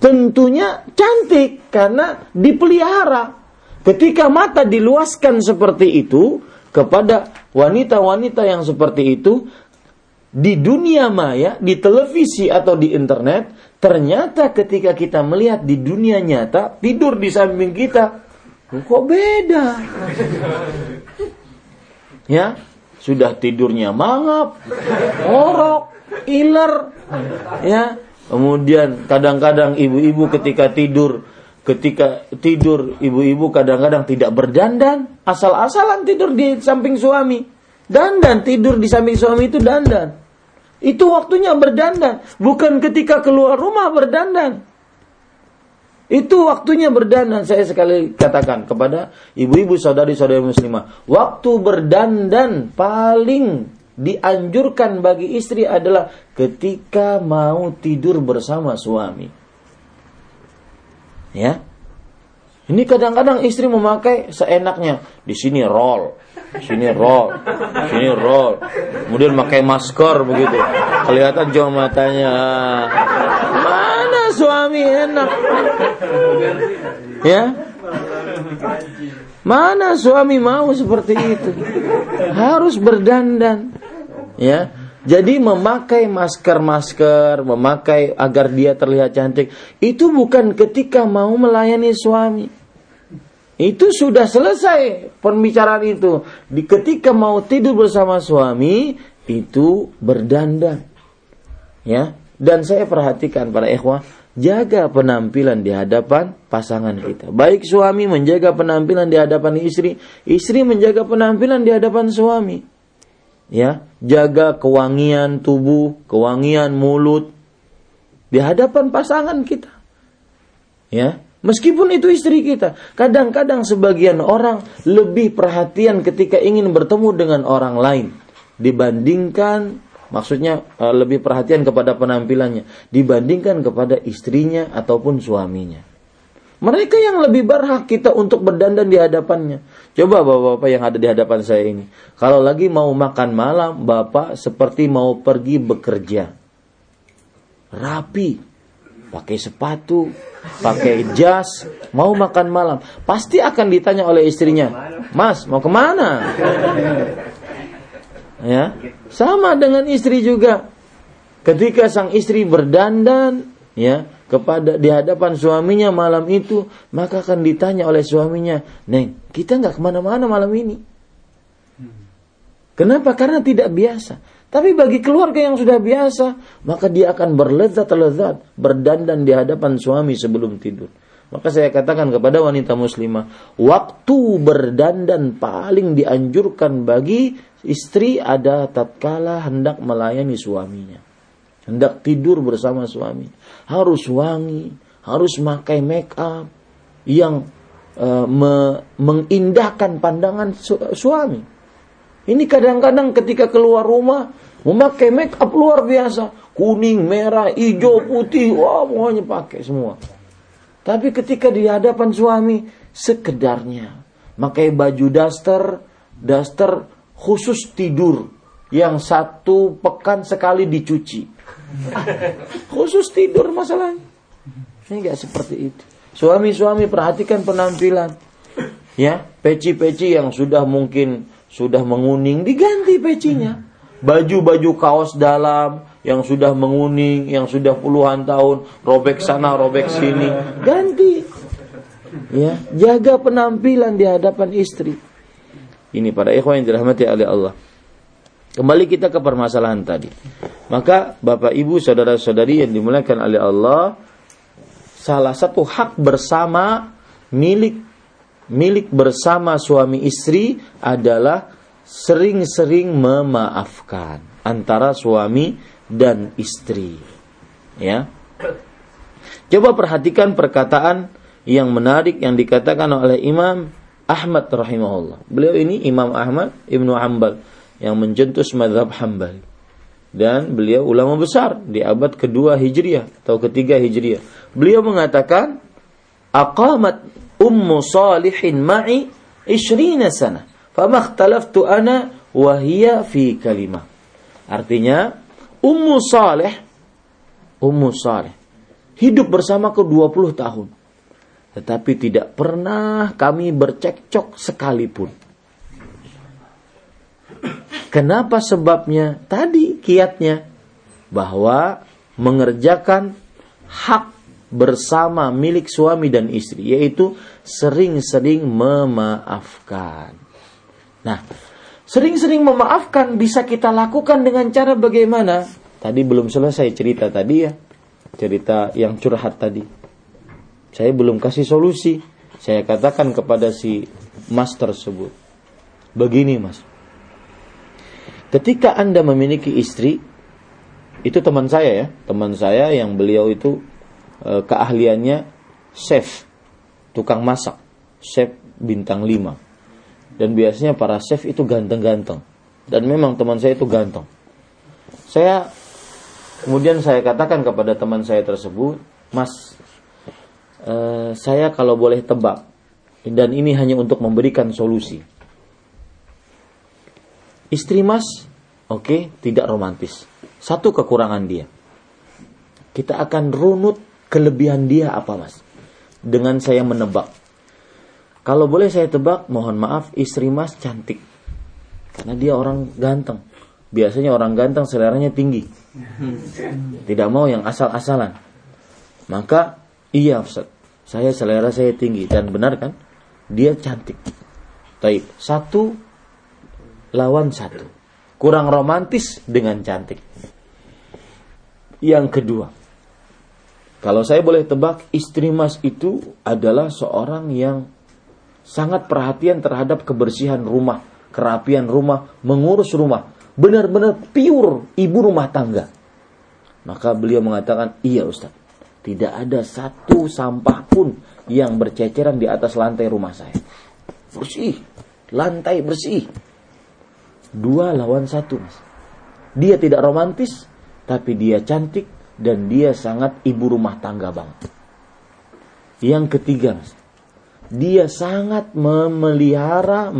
Tentunya cantik karena dipelihara. Ketika mata diluaskan seperti itu kepada wanita-wanita yang seperti itu di dunia maya, di televisi atau di internet, ternyata ketika kita melihat di dunia nyata tidur di samping kita, kok beda? Ya, sudah tidurnya mangap, orok, iler, ya. Kemudian kadang-kadang ibu-ibu ketika tidur, ketika tidur ibu-ibu kadang-kadang tidak berdandan, asal-asalan tidur di samping suami. Dandan tidur di samping suami itu dandan. Itu waktunya berdandan, bukan ketika keluar rumah berdandan. Itu waktunya berdandan. Saya sekali katakan kepada ibu-ibu saudari-saudari muslimah. Waktu berdandan paling dianjurkan bagi istri adalah ketika mau tidur bersama suami. Ya. Ini kadang-kadang istri memakai seenaknya. Di sini roll, di sini roll, di sini roll. Kemudian pakai masker begitu. Kelihatan jauh matanya suami enak. Ya. Mana suami mau seperti itu? Harus berdandan. Ya. Jadi memakai masker-masker, memakai agar dia terlihat cantik, itu bukan ketika mau melayani suami. Itu sudah selesai pembicaraan itu. Di ketika mau tidur bersama suami, itu berdandan. Ya. Dan saya perhatikan para ikhwah, jaga penampilan di hadapan pasangan kita. Baik suami menjaga penampilan di hadapan istri, istri menjaga penampilan di hadapan suami. Ya, jaga kewangian tubuh, kewangian mulut di hadapan pasangan kita. Ya, meskipun itu istri kita, kadang-kadang sebagian orang lebih perhatian ketika ingin bertemu dengan orang lain dibandingkan Maksudnya uh, lebih perhatian kepada penampilannya dibandingkan kepada istrinya ataupun suaminya. Mereka yang lebih berhak kita untuk berdandan di hadapannya. Coba bapak-bapak yang ada di hadapan saya ini. Kalau lagi mau makan malam, bapak seperti mau pergi bekerja. Rapi, pakai sepatu, pakai jas, mau makan malam. Pasti akan ditanya oleh istrinya, Mas, mau ke mana? ya sama dengan istri juga ketika sang istri berdandan ya kepada di hadapan suaminya malam itu maka akan ditanya oleh suaminya neng kita nggak ke mana-mana malam ini. Kenapa? Karena tidak biasa. Tapi bagi keluarga yang sudah biasa maka dia akan berlezat-lezat berdandan di hadapan suami sebelum tidur. Maka saya katakan kepada wanita muslimah, waktu berdandan paling dianjurkan bagi istri ada tatkala hendak melayani suaminya. Hendak tidur bersama suami. Harus wangi, harus pakai make up yang uh, me mengindahkan pandangan su suami. Ini kadang-kadang ketika keluar rumah memakai make up luar biasa, kuning, merah, hijau, putih, wah pokoknya pakai semua. Tapi ketika di hadapan suami sekedarnya pakai baju daster, daster khusus tidur yang satu pekan sekali dicuci. khusus tidur masalahnya. Ini enggak seperti itu. Suami-suami perhatikan penampilan. Ya, peci-peci yang sudah mungkin sudah menguning diganti pecinya. Baju-baju kaos dalam yang sudah menguning, yang sudah puluhan tahun, robek sana, robek sini, ganti. Ya, jaga penampilan di hadapan istri. Ini para ikhwan yang dirahmati oleh Allah. Kembali kita ke permasalahan tadi. Maka Bapak Ibu saudara-saudari yang dimuliakan oleh Allah, salah satu hak bersama milik milik bersama suami istri adalah sering-sering memaafkan antara suami dan istri. Ya. Coba perhatikan perkataan yang menarik yang dikatakan oleh Imam Ahmad rahimahullah. Beliau ini Imam Ahmad Ibnu Hambal yang menjentus madhab Hambal. Dan beliau ulama besar di abad kedua Hijriah atau ketiga Hijriah. Beliau mengatakan, Aqamat ummu salihin ma'i ishrina sana. Fama ikhtalaftu ana wahia fi kalimah. Artinya, Ummu Saleh, Ummu Saleh, hidup bersama ke 20 tahun. Tetapi tidak pernah kami bercekcok sekalipun. Kenapa sebabnya? Tadi kiatnya bahwa mengerjakan hak bersama milik suami dan istri yaitu sering-sering memaafkan. Nah, Sering-sering memaafkan bisa kita lakukan dengan cara bagaimana? Tadi belum selesai cerita tadi ya. Cerita yang curhat tadi. Saya belum kasih solusi. Saya katakan kepada si mas tersebut. Begini mas. Ketika Anda memiliki istri, itu teman saya ya, teman saya yang beliau itu e, keahliannya chef, tukang masak, chef bintang 5. Dan biasanya para chef itu ganteng-ganteng. Dan memang teman saya itu ganteng. Saya kemudian saya katakan kepada teman saya tersebut, Mas, e, saya kalau boleh tebak, dan ini hanya untuk memberikan solusi. Istri Mas, oke, okay, tidak romantis satu kekurangan dia. Kita akan runut kelebihan dia apa mas? Dengan saya menebak. Kalau boleh saya tebak, mohon maaf istri mas cantik. Karena dia orang ganteng. Biasanya orang ganteng seleranya tinggi. Tidak mau yang asal-asalan. Maka iya Ustaz, saya selera saya tinggi dan benar kan? Dia cantik. Taib. Satu lawan satu. Kurang romantis dengan cantik. Yang kedua, kalau saya boleh tebak, istri Mas itu adalah seorang yang sangat perhatian terhadap kebersihan rumah, kerapian rumah, mengurus rumah. Benar-benar pure ibu rumah tangga. Maka beliau mengatakan, iya Ustaz, tidak ada satu sampah pun yang berceceran di atas lantai rumah saya. Bersih, lantai bersih. Dua lawan satu, Mas. Dia tidak romantis, tapi dia cantik dan dia sangat ibu rumah tangga banget. Yang ketiga, dia sangat memelihara,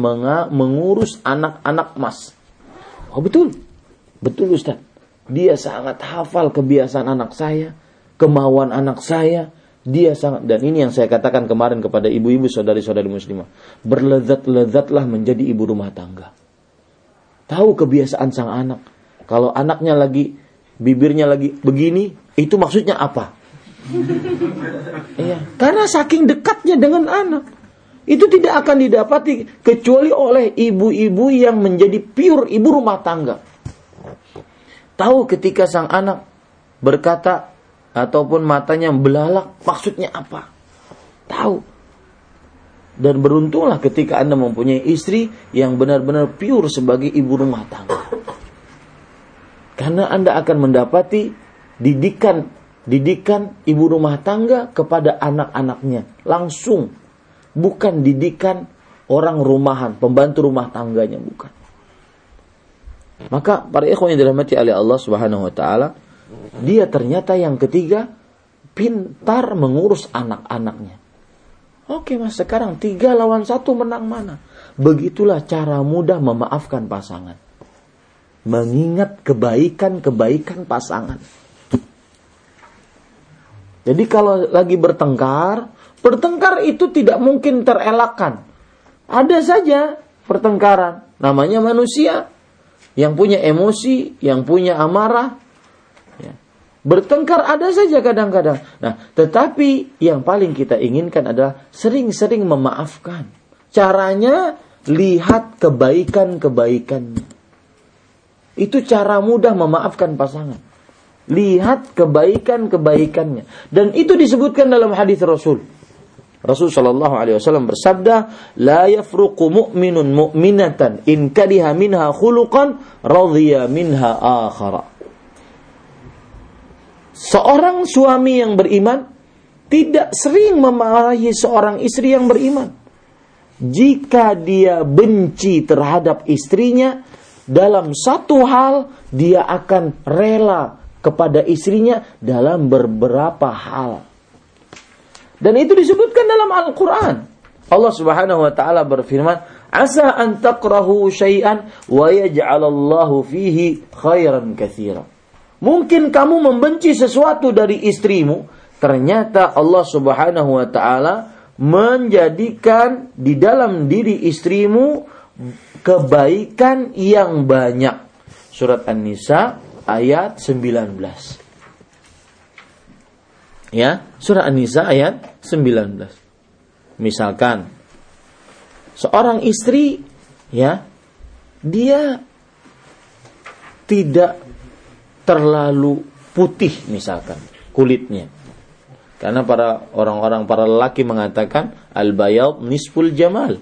mengurus anak-anak mas. Oh betul, betul Ustaz. Dia sangat hafal kebiasaan anak saya, kemauan anak saya. Dia sangat dan ini yang saya katakan kemarin kepada ibu-ibu saudari-saudari muslimah. Berlezat-lezatlah menjadi ibu rumah tangga. Tahu kebiasaan sang anak. Kalau anaknya lagi bibirnya lagi begini, itu maksudnya apa? Iya, karena saking dekatnya dengan anak. Itu tidak akan didapati kecuali oleh ibu-ibu yang menjadi pure ibu rumah tangga. Tahu ketika sang anak berkata ataupun matanya belalak maksudnya apa? Tahu. Dan beruntunglah ketika Anda mempunyai istri yang benar-benar pure sebagai ibu rumah tangga. Karena Anda akan mendapati didikan didikan ibu rumah tangga kepada anak-anaknya langsung. Bukan didikan orang rumahan, pembantu rumah tangganya bukan. Maka para ikhwan yang dirahmati oleh Allah Subhanahu wa taala, dia ternyata yang ketiga pintar mengurus anak-anaknya. Oke mas, sekarang tiga lawan satu menang mana? Begitulah cara mudah memaafkan pasangan mengingat kebaikan-kebaikan pasangan. Jadi kalau lagi bertengkar, bertengkar itu tidak mungkin terelakkan. Ada saja pertengkaran, namanya manusia yang punya emosi, yang punya amarah. Ya. Bertengkar ada saja kadang-kadang. Nah, tetapi yang paling kita inginkan adalah sering-sering memaafkan. Caranya lihat kebaikan-kebaikannya. Itu cara mudah memaafkan pasangan. Lihat kebaikan-kebaikannya. Dan itu disebutkan dalam hadis Rasul. Rasul Shallallahu Alaihi Wasallam bersabda, لا يفرق مؤمن مؤمنة إن كره منها خلقا رضي منها آخر. Seorang suami yang beriman tidak sering memarahi seorang istri yang beriman. Jika dia benci terhadap istrinya, dalam satu hal dia akan rela kepada istrinya dalam beberapa hal. Dan itu disebutkan dalam Al-Quran. Allah subhanahu wa ta'ala berfirman, Asa an takrahu syai'an wa yaj'alallahu fihi khairan kathira. Mungkin kamu membenci sesuatu dari istrimu, ternyata Allah subhanahu wa ta'ala menjadikan di dalam diri istrimu kebaikan yang banyak. Surat An-Nisa ayat 19. Ya, surat An-Nisa ayat 19. Misalkan seorang istri ya dia tidak terlalu putih misalkan kulitnya. Karena para orang-orang para lelaki mengatakan al bayad nisful jamal.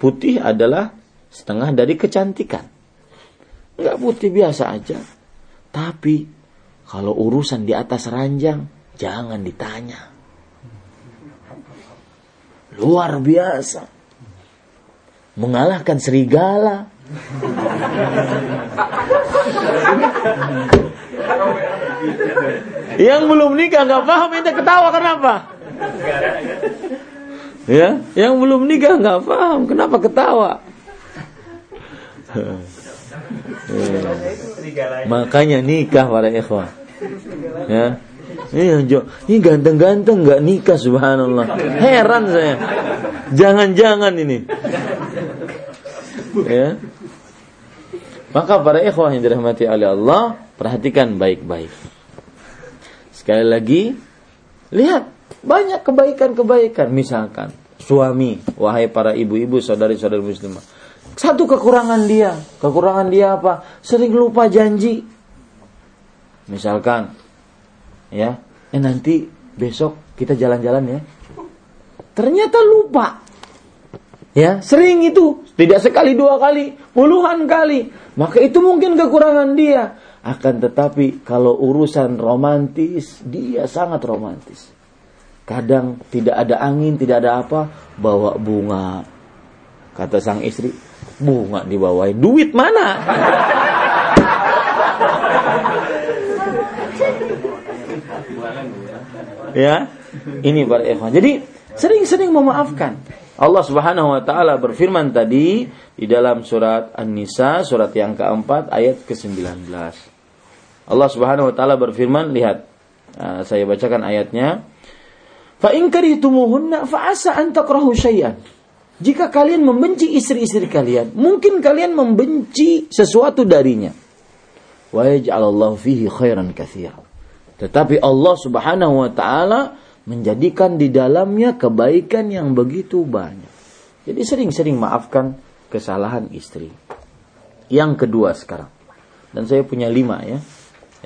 Putih adalah setengah dari kecantikan. Enggak putih biasa aja. Tapi kalau urusan di atas ranjang jangan ditanya. Luar biasa. Mengalahkan serigala. Yang belum nikah nggak paham itu ketawa kenapa? Ya, yang belum nikah nggak paham kenapa ketawa? Makanya nikah para ikhwan. Ya. Ini, ini ganteng-ganteng nggak nikah subhanallah. Heran saya. Jangan-jangan ini. Ya. Maka para ikhwah yang dirahmati oleh Allah, perhatikan baik-baik. Sekali lagi, lihat banyak kebaikan-kebaikan. Misalkan suami, wahai para ibu-ibu, saudari-saudari muslimah. Satu kekurangan dia, kekurangan dia apa? Sering lupa janji. Misalkan, ya, eh nanti besok kita jalan-jalan ya. Ternyata lupa. Ya, sering itu, tidak sekali dua kali, puluhan kali. Maka itu mungkin kekurangan dia. Akan tetapi kalau urusan romantis, dia sangat romantis. Kadang tidak ada angin, tidak ada apa, bawa bunga. Kata sang istri, bunga dibawain. Duit mana? ya, ini para ikhwan. Jadi sering-sering memaafkan. Allah Subhanahu wa taala berfirman tadi di dalam surat An-Nisa surat yang keempat ayat ke-19. Allah Subhanahu wa taala berfirman, lihat uh, saya bacakan ayatnya. Fa in karihtumuhunna fa asa an takrahu syai'an. Jika kalian membenci istri-istri kalian, mungkin kalian membenci sesuatu darinya. Wa yaj'alallahu fihi khairan katsira. Tetapi Allah Subhanahu wa taala menjadikan di dalamnya kebaikan yang begitu banyak. Jadi sering-sering maafkan kesalahan istri. Yang kedua sekarang. Dan saya punya lima ya.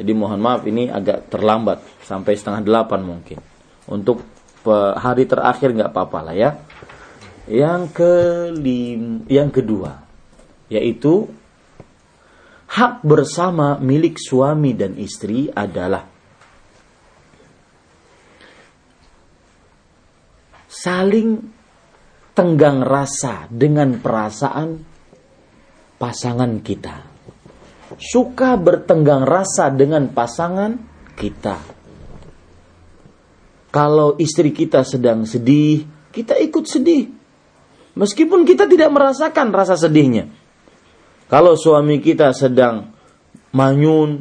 Jadi mohon maaf ini agak terlambat. Sampai setengah delapan mungkin. Untuk hari terakhir nggak apa-apa lah ya. Yang kelim, yang kedua. Yaitu hak bersama milik suami dan istri adalah saling tenggang rasa dengan perasaan pasangan kita. Suka bertenggang rasa dengan pasangan kita. Kalau istri kita sedang sedih, kita ikut sedih. Meskipun kita tidak merasakan rasa sedihnya. Kalau suami kita sedang manyun,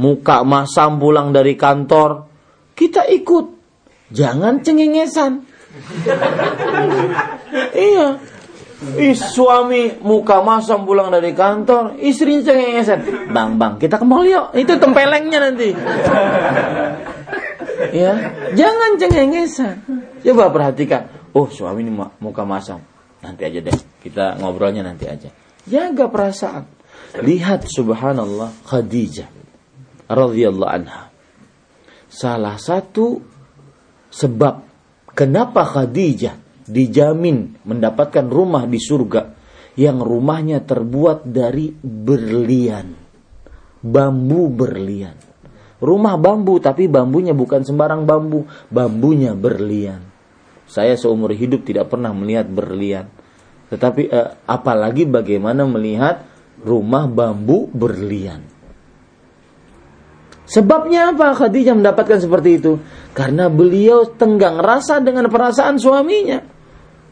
muka masam pulang dari kantor, kita ikut. Jangan cengengesan iya. Ih, suami muka masam pulang dari kantor, istrinya cengengesan. Bang, bang, kita ke mall yuk. Itu tempelengnya nanti. ya, jangan cengengesan. Coba perhatikan. Oh, suami ini muka masam. Nanti aja deh. Kita ngobrolnya nanti aja. Jaga perasaan. Lihat subhanallah Khadijah radhiyallahu anha. Salah satu sebab Kenapa Khadijah dijamin mendapatkan rumah di surga yang rumahnya terbuat dari berlian, bambu berlian. Rumah bambu tapi bambunya bukan sembarang bambu, bambunya berlian. Saya seumur hidup tidak pernah melihat berlian. Tetapi eh, apalagi bagaimana melihat rumah bambu berlian. Sebabnya apa Khadijah mendapatkan seperti itu? Karena beliau tenggang rasa dengan perasaan suaminya.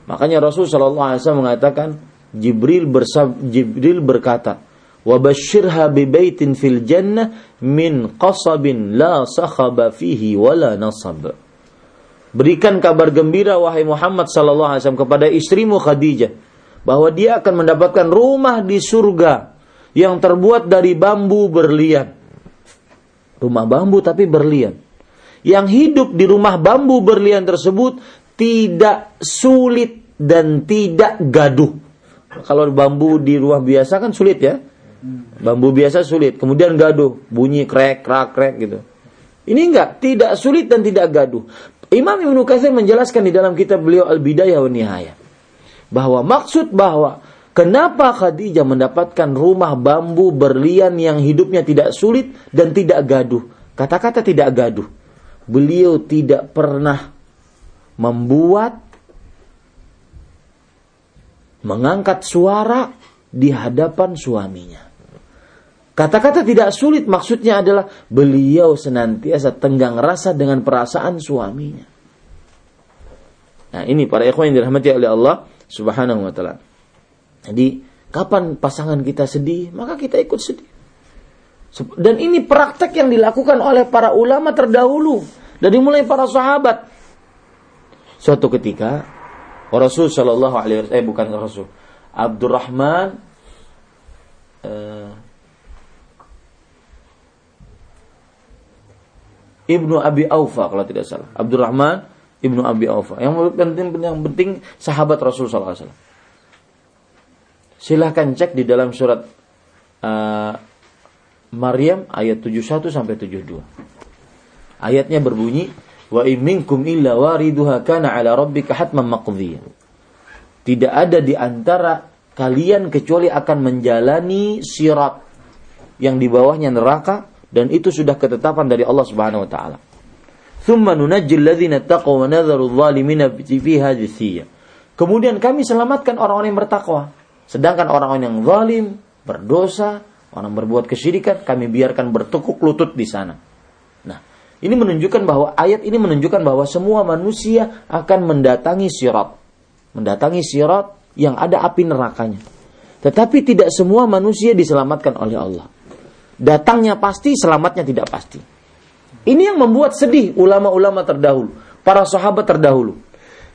Makanya Rasul Shallallahu Alaihi Wasallam mengatakan Jibril bersab, Jibril berkata, "Wabashirha baitin fil jannah min qasabin la sakhaba fihi wala nasab." Berikan kabar gembira wahai Muhammad sallallahu alaihi wasallam kepada istrimu Khadijah bahwa dia akan mendapatkan rumah di surga yang terbuat dari bambu berlian Rumah bambu tapi berlian. Yang hidup di rumah bambu berlian tersebut tidak sulit dan tidak gaduh. Kalau bambu di rumah biasa kan sulit ya. Bambu biasa sulit, kemudian gaduh, bunyi krek, krak, krek gitu. Ini enggak, tidak sulit dan tidak gaduh. Imam Ibnu Katsir menjelaskan di dalam kitab beliau Al-Bidayah wa Nihayah bahwa maksud bahwa kenapa Khadijah mendapatkan rumah bambu berlian yang hidupnya tidak sulit dan tidak gaduh. Kata-kata tidak gaduh. Beliau tidak pernah membuat mengangkat suara di hadapan suaminya. Kata-kata tidak sulit maksudnya adalah beliau senantiasa tenggang rasa dengan perasaan suaminya. Nah ini para ikhwan yang dirahmati oleh Allah subhanahu wa ta'ala. Jadi kapan pasangan kita sedih maka kita ikut sedih. Dan ini praktek yang dilakukan oleh para ulama terdahulu. Dari mulai para sahabat. Suatu ketika Rasul Shallallahu Alaihi Wasallam, eh bukan Rasul, Abdurrahman eh, Ibnu Abi Aufa kalau tidak salah. Abdurrahman Ibnu Abi Aufa. Yang penting yang penting sahabat Rasul sallallahu alaihi wasallam. Silahkan cek di dalam surat uh, Maryam ayat 71 sampai 72. Ayatnya berbunyi wa minkum illa wariduha kana ala rabbika hatman maqdhiya. Tidak ada di antara kalian kecuali akan menjalani sirat yang di bawahnya neraka dan itu sudah ketetapan dari Allah Subhanahu wa taala. Thumma nunajjil ladzina taqaw wa nadharu adh-dhalimina fi Kemudian kami selamatkan orang-orang yang bertakwa. Sedangkan orang-orang yang zalim, berdosa, orang berbuat kesyirikan, kami biarkan bertekuk lutut di sana. Nah, ini menunjukkan bahwa ayat ini menunjukkan bahwa semua manusia akan mendatangi sirat. Mendatangi sirat yang ada api nerakanya. Tetapi tidak semua manusia diselamatkan oleh Allah. Datangnya pasti, selamatnya tidak pasti. Ini yang membuat sedih ulama-ulama terdahulu, para sahabat terdahulu.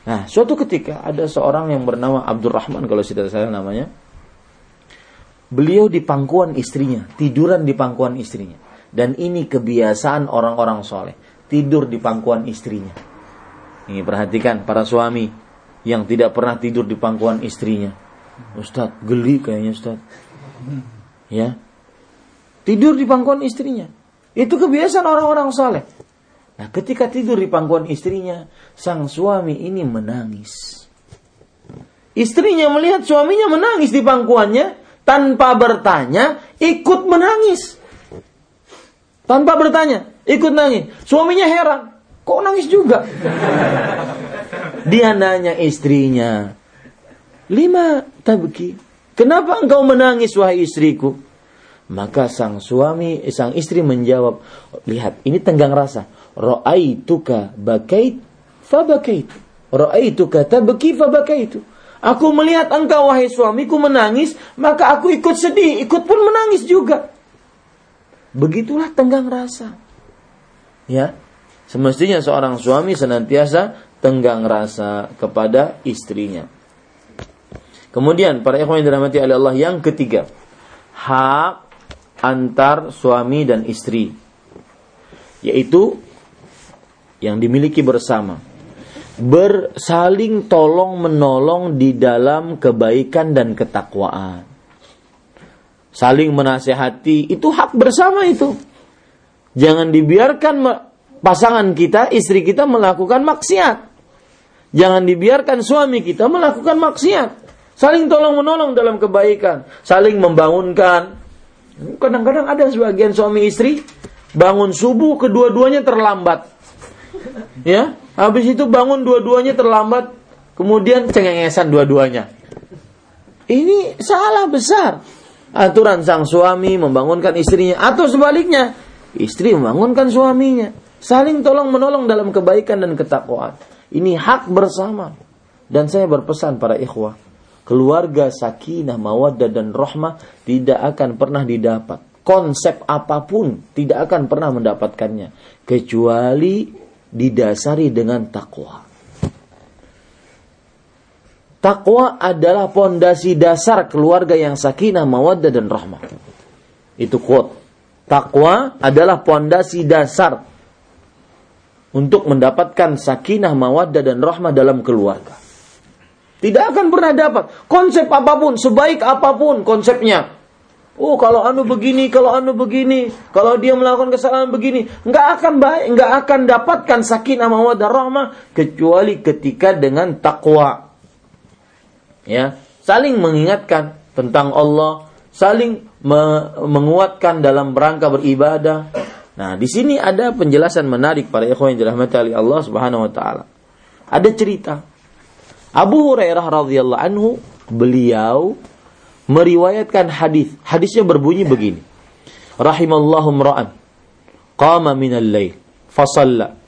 Nah, suatu ketika ada seorang yang bernama Abdurrahman kalau tidak saya namanya. Beliau di pangkuan istrinya, tiduran di pangkuan istrinya. Dan ini kebiasaan orang-orang soleh, tidur di pangkuan istrinya. Ini perhatikan para suami yang tidak pernah tidur di pangkuan istrinya. Ustadz, geli kayaknya Ustadz. Ya, Tidur di pangkuan istrinya. Itu kebiasaan orang-orang saleh. Nah, ketika tidur di pangkuan istrinya, sang suami ini menangis. Istrinya melihat suaminya menangis di pangkuannya, tanpa bertanya, ikut menangis. Tanpa bertanya, ikut nangis. Suaminya heran, kok nangis juga? Dia nanya istrinya, lima tabki, kenapa engkau menangis wahai istriku? Maka sang suami, sang istri menjawab, lihat ini tenggang rasa. Ra'aituka bakait fabakait. Ra'aituka tabki fabakaitu. Aku melihat engkau wahai suamiku menangis, maka aku ikut sedih, ikut pun menangis juga. Begitulah tenggang rasa. Ya. Semestinya seorang suami senantiasa tenggang rasa kepada istrinya. Kemudian para ikhwan yang dirahmati oleh Allah yang ketiga, hak antar suami dan istri yaitu yang dimiliki bersama. Bersaling tolong menolong di dalam kebaikan dan ketakwaan. Saling menasehati itu hak bersama itu. Jangan dibiarkan pasangan kita istri kita melakukan maksiat. Jangan dibiarkan suami kita melakukan maksiat. Saling tolong menolong dalam kebaikan. Saling membangunkan. Kadang-kadang ada sebagian suami istri bangun subuh kedua-duanya terlambat. Ya, habis itu bangun dua-duanya terlambat, kemudian cengengesan dua-duanya. Ini salah besar. Aturan sang suami membangunkan istrinya atau sebaliknya, istri membangunkan suaminya. Saling tolong menolong dalam kebaikan dan ketakwaan. Ini hak bersama. Dan saya berpesan para ikhwah, keluarga sakinah, mawaddah dan rahmah tidak akan pernah didapat. Konsep apa pun tidak akan pernah mendapatkannya kecuali didasari dengan takwa. Takwa adalah pondasi dasar keluarga yang sakinah, mawaddah dan rahmah. Itu quote. Takwa adalah pondasi dasar untuk mendapatkan sakinah, mawaddah dan rahmah dalam keluarga. Tidak akan pernah dapat. Konsep apa pun, sebaik apa pun konsepnya. Oh, kalau anu begini, kalau anu begini, kalau dia melakukan kesalahan begini, nggak akan baik, nggak akan dapatkan sakinah mawaddah rahmah kecuali ketika dengan takwa. Ya, saling mengingatkan tentang Allah, saling me menguatkan dalam rangka beribadah. Nah, di sini ada penjelasan menarik para ikhwan yang dirahmati oleh Allah Subhanahu wa taala. Ada cerita Abu Hurairah radhiyallahu anhu beliau meriwayatkan hadis. Hadisnya berbunyi begini. Rahimallahu ra'an qama min al-lail fasalla.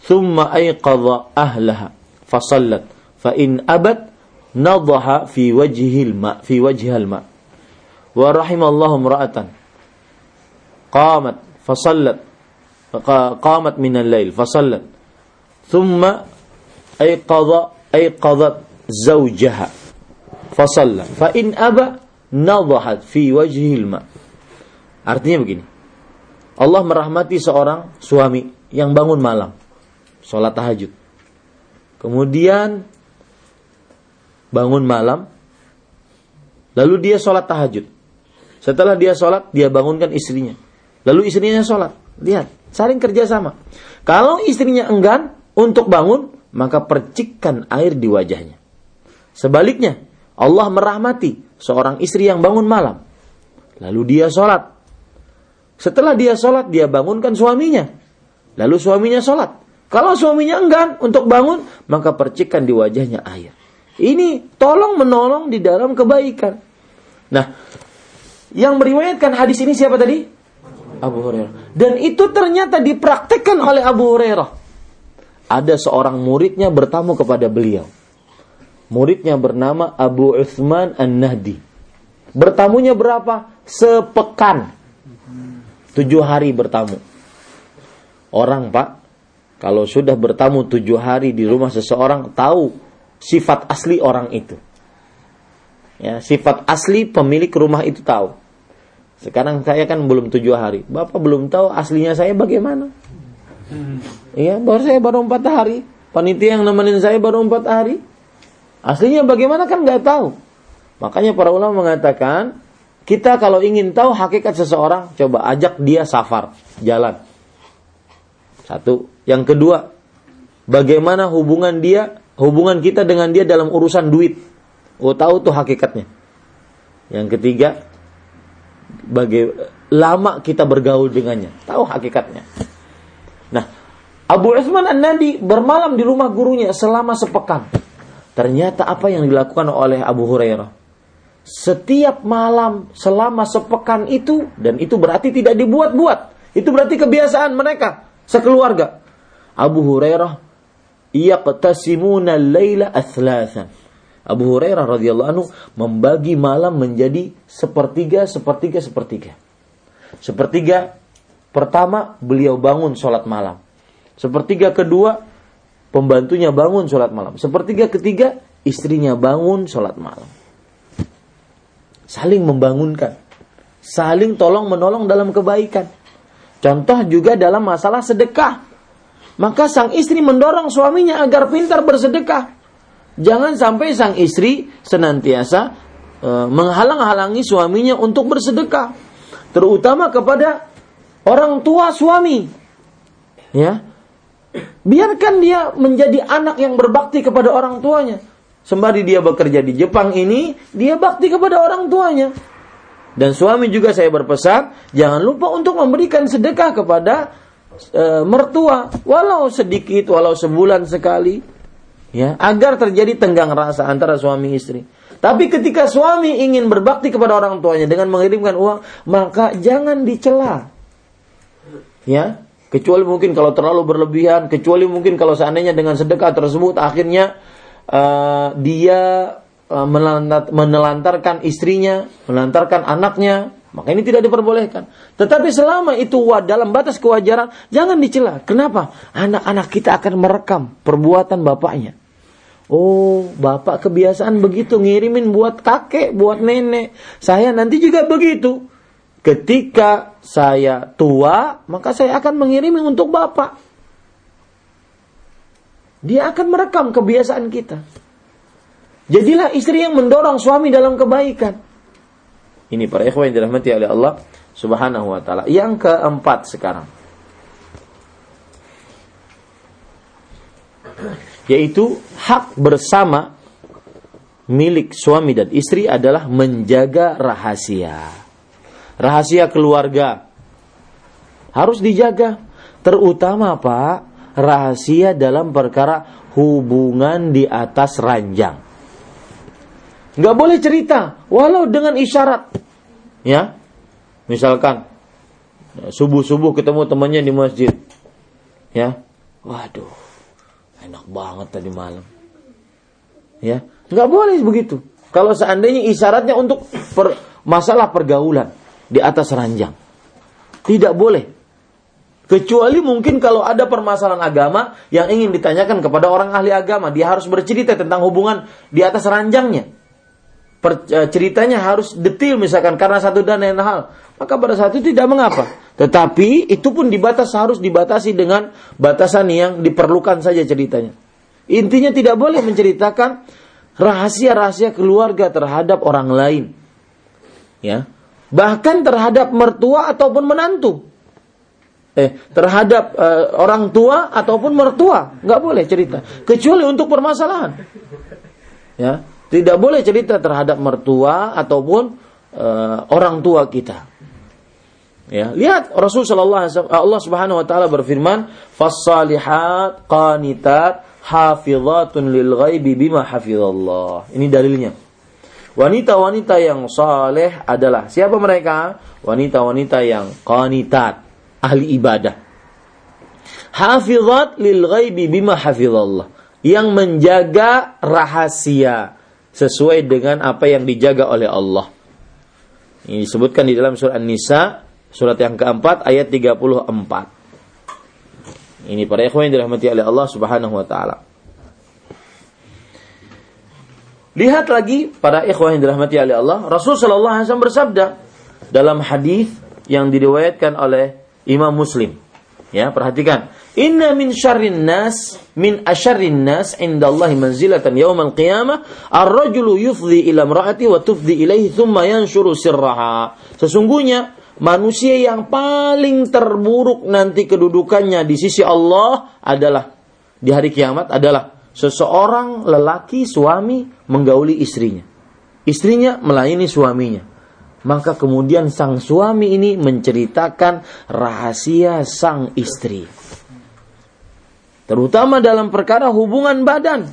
Thumma ayqadha ahlaha. Fasallat. Fa in abad nadaha fi wajhil ma fi wajhil ma. Wa rahimallahu ra'atan qamat. Fasallat. Qamat min al-lail fasallat. Thumma ayqadha ayqadat zawjaha. Fasalla fa in aba nadahat fi wajhil ma. Artinya begini. Allah merahmati seorang suami yang bangun malam sholat tahajud. Kemudian bangun malam lalu dia sholat tahajud. Setelah dia sholat dia bangunkan istrinya. Lalu istrinya sholat. Lihat saling kerjasama kalau istrinya enggan untuk bangun maka percikkan air di wajahnya. Sebaliknya, Allah merahmati seorang istri yang bangun malam. Lalu dia sholat. Setelah dia sholat, dia bangunkan suaminya. Lalu suaminya sholat. Kalau suaminya enggan untuk bangun, maka percikkan di wajahnya air. Ini tolong menolong di dalam kebaikan. Nah, yang meriwayatkan hadis ini siapa tadi? Abu Hurairah. Dan itu ternyata dipraktekkan oleh Abu Hurairah ada seorang muridnya bertamu kepada beliau. Muridnya bernama Abu Uthman An-Nahdi. Bertamunya berapa? Sepekan. Tujuh hari bertamu. Orang pak, kalau sudah bertamu tujuh hari di rumah seseorang, tahu sifat asli orang itu. Ya, sifat asli pemilik rumah itu tahu. Sekarang saya kan belum tujuh hari. Bapak belum tahu aslinya saya bagaimana. Iya, baru saya baru empat hari. Panitia yang nemenin saya baru empat hari. Aslinya bagaimana kan nggak tahu. Makanya para ulama mengatakan, kita kalau ingin tahu hakikat seseorang, coba ajak dia safar, jalan. Satu. Yang kedua, bagaimana hubungan dia, hubungan kita dengan dia dalam urusan duit. Oh, tahu tuh hakikatnya. Yang ketiga, bagaimana lama kita bergaul dengannya, tahu hakikatnya. Nah, Abu Utsman An-Nadi bermalam di rumah gurunya selama sepekan. Ternyata apa yang dilakukan oleh Abu Hurairah? Setiap malam selama sepekan itu dan itu berarti tidak dibuat-buat. Itu berarti kebiasaan mereka sekeluarga. Abu Hurairah yaqtasimuna al-laila athlasa. Abu Hurairah radhiyallahu anhu membagi malam menjadi sepertiga, sepertiga, sepertiga. Sepertiga pertama beliau bangun sholat malam. Sepertiga kedua, pembantunya bangun sholat malam. Sepertiga ketiga, istrinya bangun sholat malam. Saling membangunkan. Saling tolong menolong dalam kebaikan. Contoh juga dalam masalah sedekah. Maka sang istri mendorong suaminya agar pintar bersedekah. Jangan sampai sang istri senantiasa e, menghalang-halangi suaminya untuk bersedekah. Terutama kepada orang tua suami. Ya, Biarkan dia menjadi anak yang berbakti kepada orang tuanya. Sembari dia bekerja di Jepang ini, dia bakti kepada orang tuanya. Dan suami juga saya berpesan, jangan lupa untuk memberikan sedekah kepada e, mertua, walau sedikit, walau sebulan sekali, ya, agar terjadi tenggang rasa antara suami istri. Tapi ketika suami ingin berbakti kepada orang tuanya dengan mengirimkan uang, maka jangan dicela. Ya, Kecuali mungkin kalau terlalu berlebihan, kecuali mungkin kalau seandainya dengan sedekah tersebut akhirnya uh, dia uh, menelantarkan istrinya, menelantarkan anaknya, maka ini tidak diperbolehkan. Tetapi selama itu dalam batas kewajaran, jangan dicela. Kenapa? Anak-anak kita akan merekam perbuatan bapaknya. Oh, bapak kebiasaan begitu ngirimin buat kakek, buat nenek. Saya nanti juga begitu. Ketika saya tua, maka saya akan mengirimi untuk Bapak. Dia akan merekam kebiasaan kita. Jadilah istri yang mendorong suami dalam kebaikan. Ini para ikhwan yang dirahmati oleh Allah Subhanahu wa taala. Yang keempat sekarang. Yaitu hak bersama milik suami dan istri adalah menjaga rahasia. Rahasia keluarga harus dijaga. Terutama Pak, rahasia dalam perkara hubungan di atas ranjang. Nggak boleh cerita, walau dengan isyarat. Ya, Misalkan subuh-subuh ketemu temannya di masjid. Ya. Waduh. Enak banget tadi malam. Ya. Nggak boleh begitu. Kalau seandainya isyaratnya untuk per, masalah pergaulan di atas ranjang. Tidak boleh. Kecuali mungkin kalau ada permasalahan agama yang ingin ditanyakan kepada orang ahli agama, dia harus bercerita tentang hubungan di atas ranjangnya. Per, e, ceritanya harus detail misalkan karena satu dan lain hal maka pada saat itu tidak mengapa. Tetapi itu pun dibatas harus dibatasi dengan batasan yang diperlukan saja ceritanya. Intinya tidak boleh menceritakan rahasia-rahasia keluarga terhadap orang lain. Ya. Bahkan terhadap mertua ataupun menantu. Eh, terhadap uh, orang tua ataupun mertua, nggak boleh cerita. Kecuali untuk permasalahan. Ya, tidak boleh cerita terhadap mertua ataupun uh, orang tua kita. Ya, lihat Rasul sallallahu Allah Subhanahu wa taala berfirman, "Fas-salihat qanitat hafizatun lil ghaibi bima hafizallah." Ini dalilnya. Wanita-wanita yang saleh adalah siapa mereka? Wanita-wanita yang qanitat, ahli ibadah. Hafizat lil ghaibi bima hafizallah, yang menjaga rahasia sesuai dengan apa yang dijaga oleh Allah. Ini disebutkan di dalam surah An-Nisa Surat yang keempat ayat 34. Ini para ikhwan yang dirahmati oleh Allah Subhanahu wa taala. Lihat lagi para ikhwan yang dirahmati oleh Allah, Rasul sallallahu alaihi wasallam bersabda dalam hadis yang diriwayatkan oleh Imam Muslim. Ya, perhatikan. Inna min syarrin nas min asyarrin nas indallahi manzilatan yaumal qiyamah ar-rajulu yufdi ila imra'ati wa tufdi ilaihi thumma yanshuru sirraha. Sesungguhnya manusia yang paling terburuk nanti kedudukannya di sisi Allah adalah di hari kiamat adalah seseorang lelaki suami menggauli istrinya. Istrinya melayani suaminya. Maka kemudian sang suami ini menceritakan rahasia sang istri. Terutama dalam perkara hubungan badan.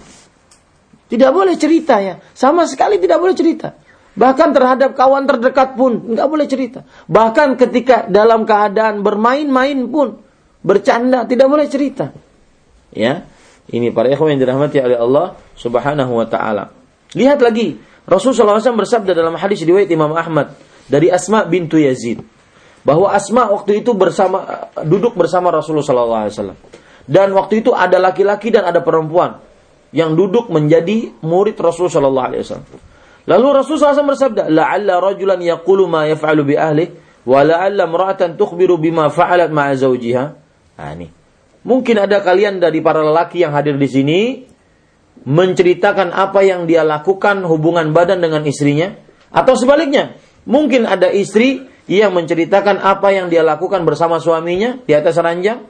Tidak boleh cerita ya. Sama sekali tidak boleh cerita. Bahkan terhadap kawan terdekat pun nggak boleh cerita. Bahkan ketika dalam keadaan bermain-main pun bercanda tidak boleh cerita. Ya, ini para ikhwan yang dirahmati oleh Allah Subhanahu wa taala. Lihat lagi, Rasulullah SAW bersabda dalam hadis riwayat Imam Ahmad dari Asma bintu Yazid bahwa Asma waktu itu bersama duduk bersama Rasulullah SAW dan waktu itu ada laki-laki dan ada perempuan yang duduk menjadi murid Rasulullah SAW. Lalu Rasulullah SAW bersabda, "La'alla rajulan yaqulu ma yaf'alu bi ahli wa la'alla imra'atan tukhbiru bima fa'alat ma'a zawjiha." Nah, ini. Mungkin ada kalian dari para lelaki yang hadir di sini menceritakan apa yang dia lakukan hubungan badan dengan istrinya atau sebaliknya. Mungkin ada istri yang menceritakan apa yang dia lakukan bersama suaminya di atas ranjang.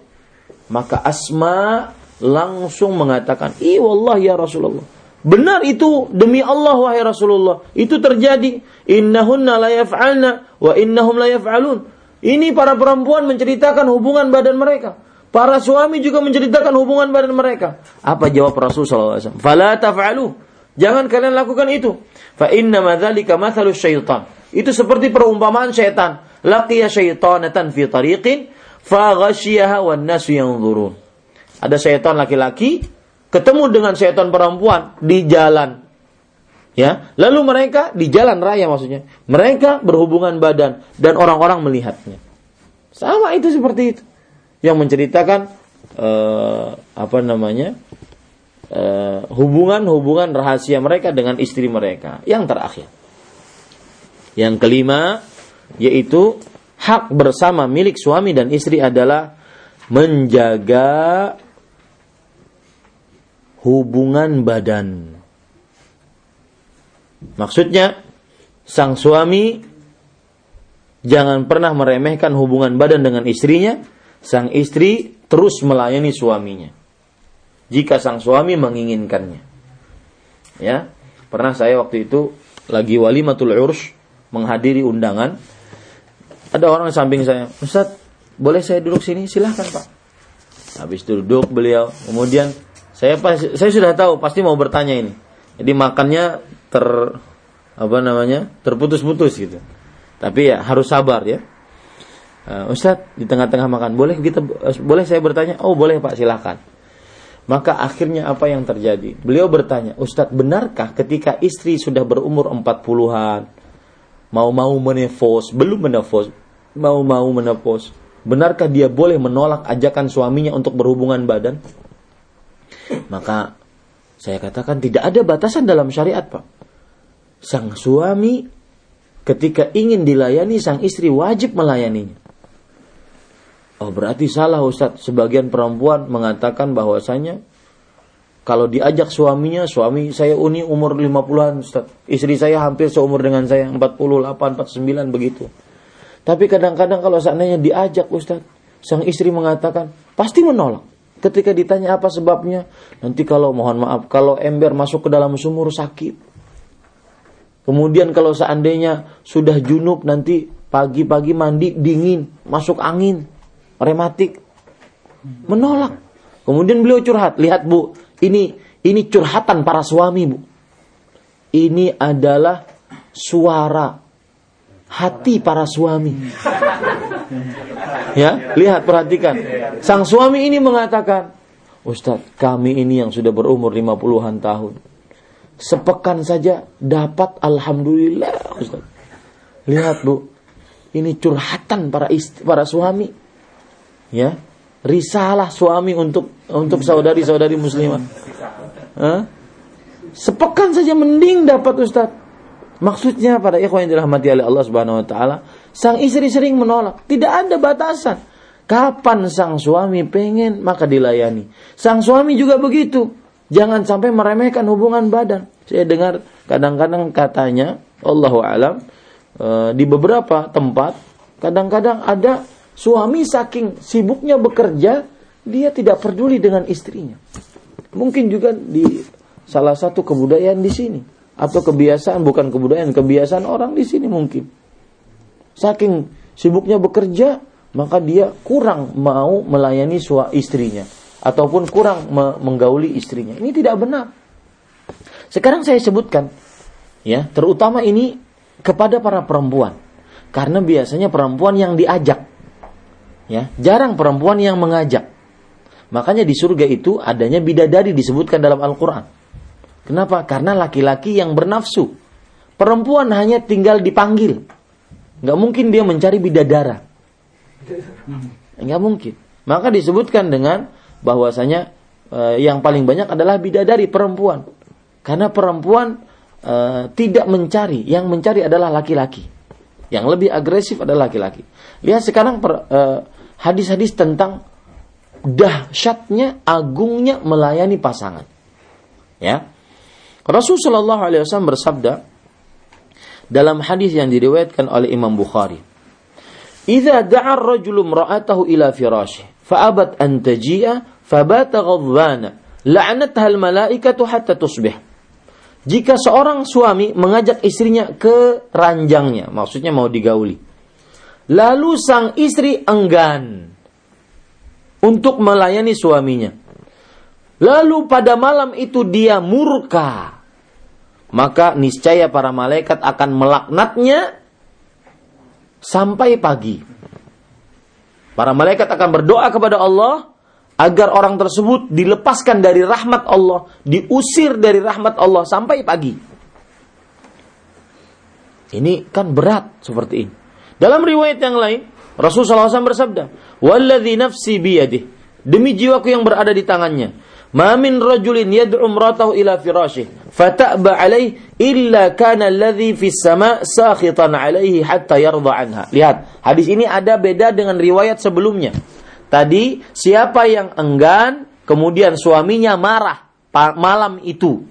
Maka Asma langsung mengatakan, "Ih wallah ya Rasulullah." Benar itu demi Allah wahai Rasulullah. Itu terjadi. Innahunna la yaf'alna wa innahum la yaf'alun. Ini para perempuan menceritakan hubungan badan mereka. Para suami juga menceritakan hubungan badan mereka. Apa jawab Rasulullah SAW? Fala taf'alu. Jangan kalian lakukan itu. Fa inna madzalika mathalu syaitan. Itu seperti perumpamaan syaitan. Laqiya syaitanatan fi tariqin fa ghasyiyaha wan nasu yanzurun. Ada syaitan laki-laki ketemu dengan setan perempuan di jalan. Ya, lalu mereka di jalan raya maksudnya. Mereka berhubungan badan dan orang-orang melihatnya. Sama itu seperti itu. Yang menceritakan uh, apa namanya? eh, hubungan-hubungan rahasia mereka dengan istri mereka yang terakhir. Yang kelima yaitu hak bersama milik suami dan istri adalah menjaga hubungan badan. Maksudnya, sang suami jangan pernah meremehkan hubungan badan dengan istrinya, sang istri terus melayani suaminya. Jika sang suami menginginkannya. Ya, pernah saya waktu itu lagi walimatul urs menghadiri undangan. Ada orang samping saya, Ustaz, boleh saya duduk sini? Silahkan Pak. Habis duduk beliau, kemudian saya pas, saya sudah tahu pasti mau bertanya ini. Jadi makannya ter apa namanya terputus-putus gitu. Tapi ya harus sabar ya. Uh, Ustadz di tengah-tengah makan boleh kita boleh saya bertanya? Oh boleh Pak silahkan. Maka akhirnya apa yang terjadi? Beliau bertanya, Ustadz benarkah ketika istri sudah berumur 40-an, mau-mau menefos, belum menefos, mau-mau menepos, benarkah dia boleh menolak ajakan suaminya untuk berhubungan badan? Maka saya katakan tidak ada batasan dalam syariat, Pak. Sang suami ketika ingin dilayani, sang istri wajib melayaninya. Oh berarti salah Ustadz. Sebagian perempuan mengatakan bahwasanya kalau diajak suaminya, suami saya uni umur 50-an Ustadz. Istri saya hampir seumur dengan saya, 48, 49 begitu. Tapi kadang-kadang kalau seandainya diajak Ustadz, sang istri mengatakan, pasti menolak. Ketika ditanya apa sebabnya, nanti kalau mohon maaf, kalau ember masuk ke dalam sumur sakit. Kemudian kalau seandainya sudah junub nanti pagi-pagi mandi dingin, masuk angin rematik menolak. Kemudian beliau curhat, lihat Bu, ini ini curhatan para suami Bu. Ini adalah suara hati para suami. Ya, lihat perhatikan. Sang suami ini mengatakan, Ustadz, kami ini yang sudah berumur 50-an tahun. Sepekan saja dapat Alhamdulillah. Lihat Bu, ini curhatan para istri, para suami ya risalah suami untuk untuk saudari-saudari muslimah. Hah? Sepekan saja mending dapat Ustaz. Maksudnya pada ikhwan yang dirahmati oleh Allah Subhanahu wa taala, sang istri sering menolak. Tidak ada batasan. Kapan sang suami pengen maka dilayani. Sang suami juga begitu. Jangan sampai meremehkan hubungan badan. Saya dengar kadang-kadang katanya Allahu alam eh, di beberapa tempat kadang-kadang ada Suami saking sibuknya bekerja, dia tidak peduli dengan istrinya. Mungkin juga di salah satu kebudayaan di sini atau kebiasaan bukan kebudayaan, kebiasaan orang di sini mungkin. Saking sibuknya bekerja, maka dia kurang mau melayani suami istrinya ataupun kurang menggauli istrinya. Ini tidak benar. Sekarang saya sebutkan ya, terutama ini kepada para perempuan. Karena biasanya perempuan yang diajak Ya, jarang perempuan yang mengajak. Makanya di surga itu adanya bidadari disebutkan dalam Al-Quran. Kenapa? Karena laki-laki yang bernafsu. Perempuan hanya tinggal dipanggil. Nggak mungkin dia mencari bidadara. Nggak mungkin. Maka disebutkan dengan bahwasanya eh, yang paling banyak adalah bidadari perempuan. Karena perempuan eh, tidak mencari, yang mencari adalah laki-laki. Yang lebih agresif adalah laki-laki. Lihat sekarang per, eh, hadis-hadis tentang dahsyatnya, agungnya melayani pasangan. Ya. Rasulullah Shallallahu alaihi wasallam bersabda dalam hadis yang diriwayatkan oleh Imam Bukhari. "Idza da'a ar-rajulu imra'atahu ila firashi fa'abat an taji'a fabata ghadbana la'anatha al-malaikatu hatta tusbih." Jika seorang suami mengajak istrinya ke ranjangnya, maksudnya mau digauli, Lalu sang istri enggan untuk melayani suaminya. Lalu pada malam itu dia murka. Maka niscaya para malaikat akan melaknatnya sampai pagi. Para malaikat akan berdoa kepada Allah agar orang tersebut dilepaskan dari rahmat Allah, diusir dari rahmat Allah sampai pagi. Ini kan berat seperti ini. Dalam riwayat yang lain, Rasulullah SAW bersabda, "Walladzi nafsi biyadih." Demi jiwaku yang berada di tangannya. Ma min rajulin yad'u ila firashih fata'ba alaih illa kana alladhi fis sama' sakhitan alaihi hatta yarda anha. Lihat, hadis ini ada beda dengan riwayat sebelumnya. Tadi siapa yang enggan kemudian suaminya marah malam itu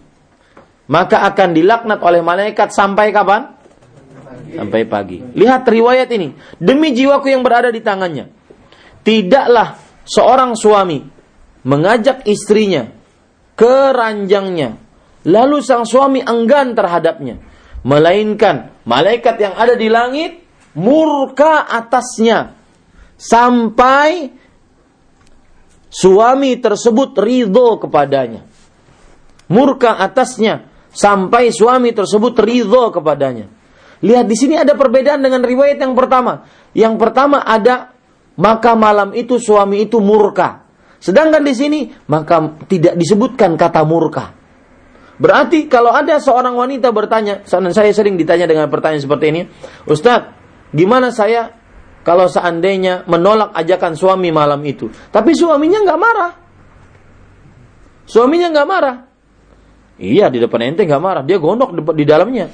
maka akan dilaknat oleh malaikat sampai kapan? Sampai pagi. Lihat riwayat ini. Demi jiwaku yang berada di tangannya. Tidaklah seorang suami mengajak istrinya ke ranjangnya. Lalu sang suami enggan terhadapnya. Melainkan malaikat yang ada di langit murka atasnya. Sampai suami tersebut ridho kepadanya. Murka atasnya sampai suami tersebut ridho kepadanya. Lihat di sini ada perbedaan dengan riwayat yang pertama. Yang pertama ada maka malam itu suami itu murka. Sedangkan di sini maka tidak disebutkan kata murka. Berarti kalau ada seorang wanita bertanya, saya sering ditanya dengan pertanyaan seperti ini, Ustadz, gimana saya kalau seandainya menolak ajakan suami malam itu, tapi suaminya nggak marah, suaminya nggak marah, Iya di depan ente nggak marah, dia gondok di dalamnya.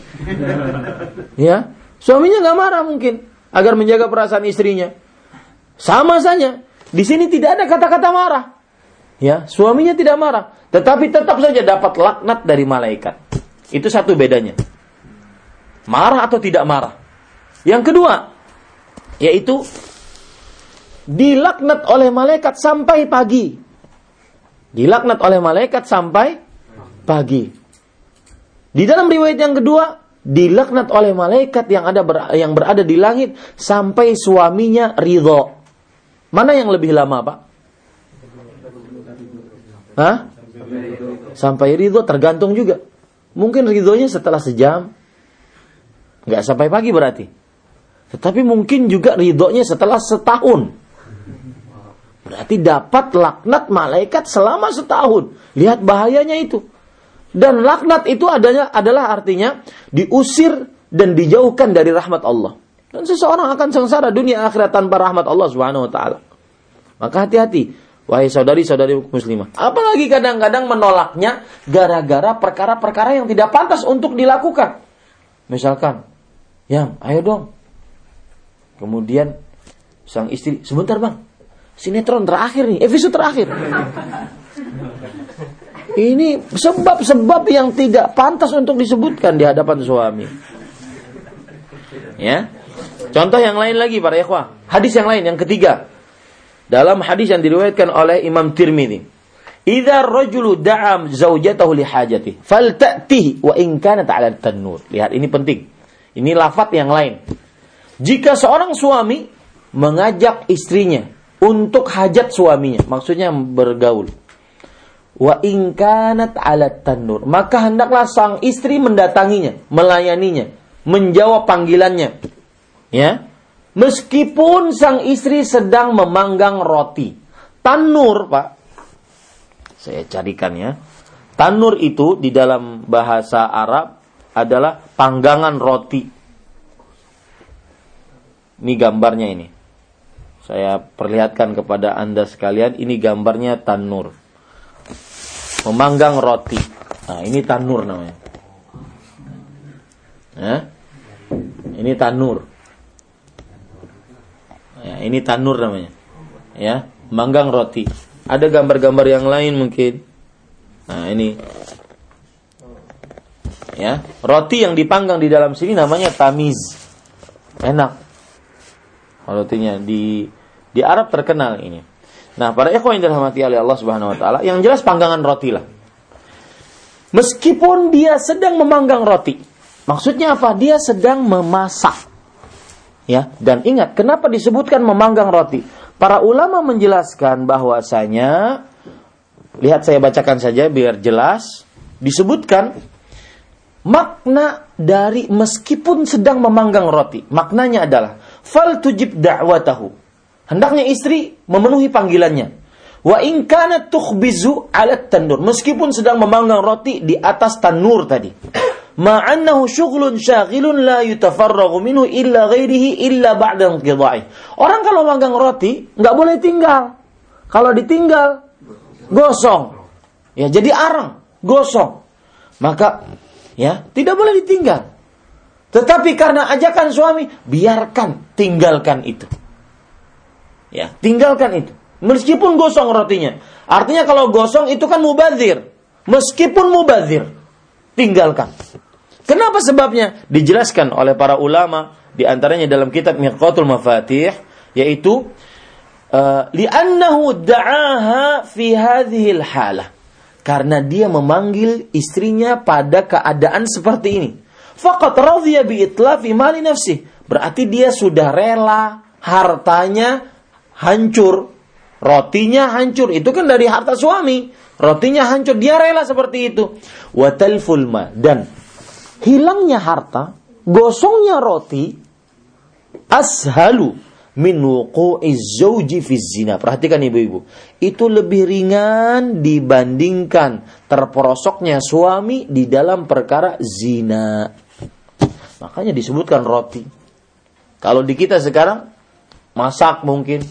ya, suaminya nggak marah mungkin agar menjaga perasaan istrinya. Sama saja, di sini tidak ada kata-kata marah. Ya, suaminya tidak marah, tetapi tetap saja dapat laknat dari malaikat. Itu satu bedanya. Marah atau tidak marah. Yang kedua, yaitu dilaknat oleh malaikat sampai pagi. Dilaknat oleh malaikat sampai pagi. Di dalam riwayat yang kedua, dilaknat oleh malaikat yang ada ber, yang berada di langit sampai suaminya ridho. Mana yang lebih lama, Pak? Hah? Sampai ridho tergantung juga. Mungkin ridhonya setelah sejam. Nggak sampai pagi berarti. Tetapi mungkin juga ridhonya setelah setahun. Berarti dapat laknat malaikat selama setahun. Lihat bahayanya itu. Dan laknat itu adanya adalah artinya diusir dan dijauhkan dari rahmat Allah. Dan seseorang akan sengsara dunia akhirat tanpa rahmat Allah Subhanahu wa taala. Maka hati-hati wahai saudari-saudari muslimah. Apalagi kadang-kadang menolaknya gara-gara perkara-perkara yang tidak pantas untuk dilakukan. Misalkan, "Yang, ayo dong." Kemudian sang istri, "Sebentar, Bang. Sinetron terakhir nih, episode terakhir." Ini sebab-sebab yang tidak pantas untuk disebutkan di hadapan suami. Ya. Contoh yang lain lagi para ikhwah. Hadis yang lain yang ketiga. Dalam hadis yang diriwayatkan oleh Imam Tirmidzi. Idza rajulu da'a zaujatahu li hajati falta'tihi wa in kanat 'ala tanur. Lihat ini penting. Ini lafat yang lain. Jika seorang suami mengajak istrinya untuk hajat suaminya, maksudnya bergaul wa ingkanat alat tanur. Maka hendaklah sang istri mendatanginya melayaninya menjawab panggilannya. Ya. Meskipun sang istri sedang memanggang roti. Tanur pak. Saya carikan ya. Tanur itu di dalam bahasa Arab adalah panggangan roti. Ini gambarnya ini. Saya perlihatkan kepada anda sekalian ini gambarnya tanur memanggang roti. Nah, ini tanur namanya. Ya. Ini tanur. Ya, ini tanur namanya. Ya, manggang roti. Ada gambar-gambar yang lain mungkin. Nah, ini. Ya, roti yang dipanggang di dalam sini namanya tamiz. Enak. Rotinya di di Arab terkenal ini. Nah, para ikhwan yang dirahmati oleh Allah Subhanahu wa taala, yang jelas panggangan roti lah. Meskipun dia sedang memanggang roti. Maksudnya apa? Dia sedang memasak. Ya, dan ingat kenapa disebutkan memanggang roti? Para ulama menjelaskan bahwasanya lihat saya bacakan saja biar jelas disebutkan makna dari meskipun sedang memanggang roti. Maknanya adalah fal tujib da'watahu Hendaknya istri memenuhi panggilannya. Wa in kana tukhbizu 'ala tanur. Meskipun sedang memanggang roti di atas tanur tadi. Ma'annahu syughlun syaghilun la yutafarraghu minhu illa ghairihi illa ba'da inqidha'i. Orang kalau manggang roti nggak boleh tinggal. Kalau ditinggal gosong. Ya jadi arang, gosong. Maka ya tidak boleh ditinggal. Tetapi karena ajakan suami, biarkan tinggalkan itu. Ya, tinggalkan itu. Meskipun gosong rotinya. Artinya kalau gosong itu kan mubazir. Meskipun mubazir. tinggalkan. Kenapa sebabnya? Dijelaskan oleh para ulama di antaranya dalam kitab Miqatul Mafatih yaitu uh, li'annahu da'aha fi hadhihi halah karena dia memanggil istrinya pada keadaan seperti ini. Faqat radhiya bi itlafi mali nafsi. Berarti dia sudah rela hartanya hancur, rotinya hancur. Itu kan dari harta suami. Rotinya hancur, dia rela seperti itu. Watal fulma dan hilangnya harta, gosongnya roti, ashalu min wuqu'iz zauji fi zina. Perhatikan ibu-ibu. Itu lebih ringan dibandingkan terperosoknya suami di dalam perkara zina. Makanya disebutkan roti. Kalau di kita sekarang masak mungkin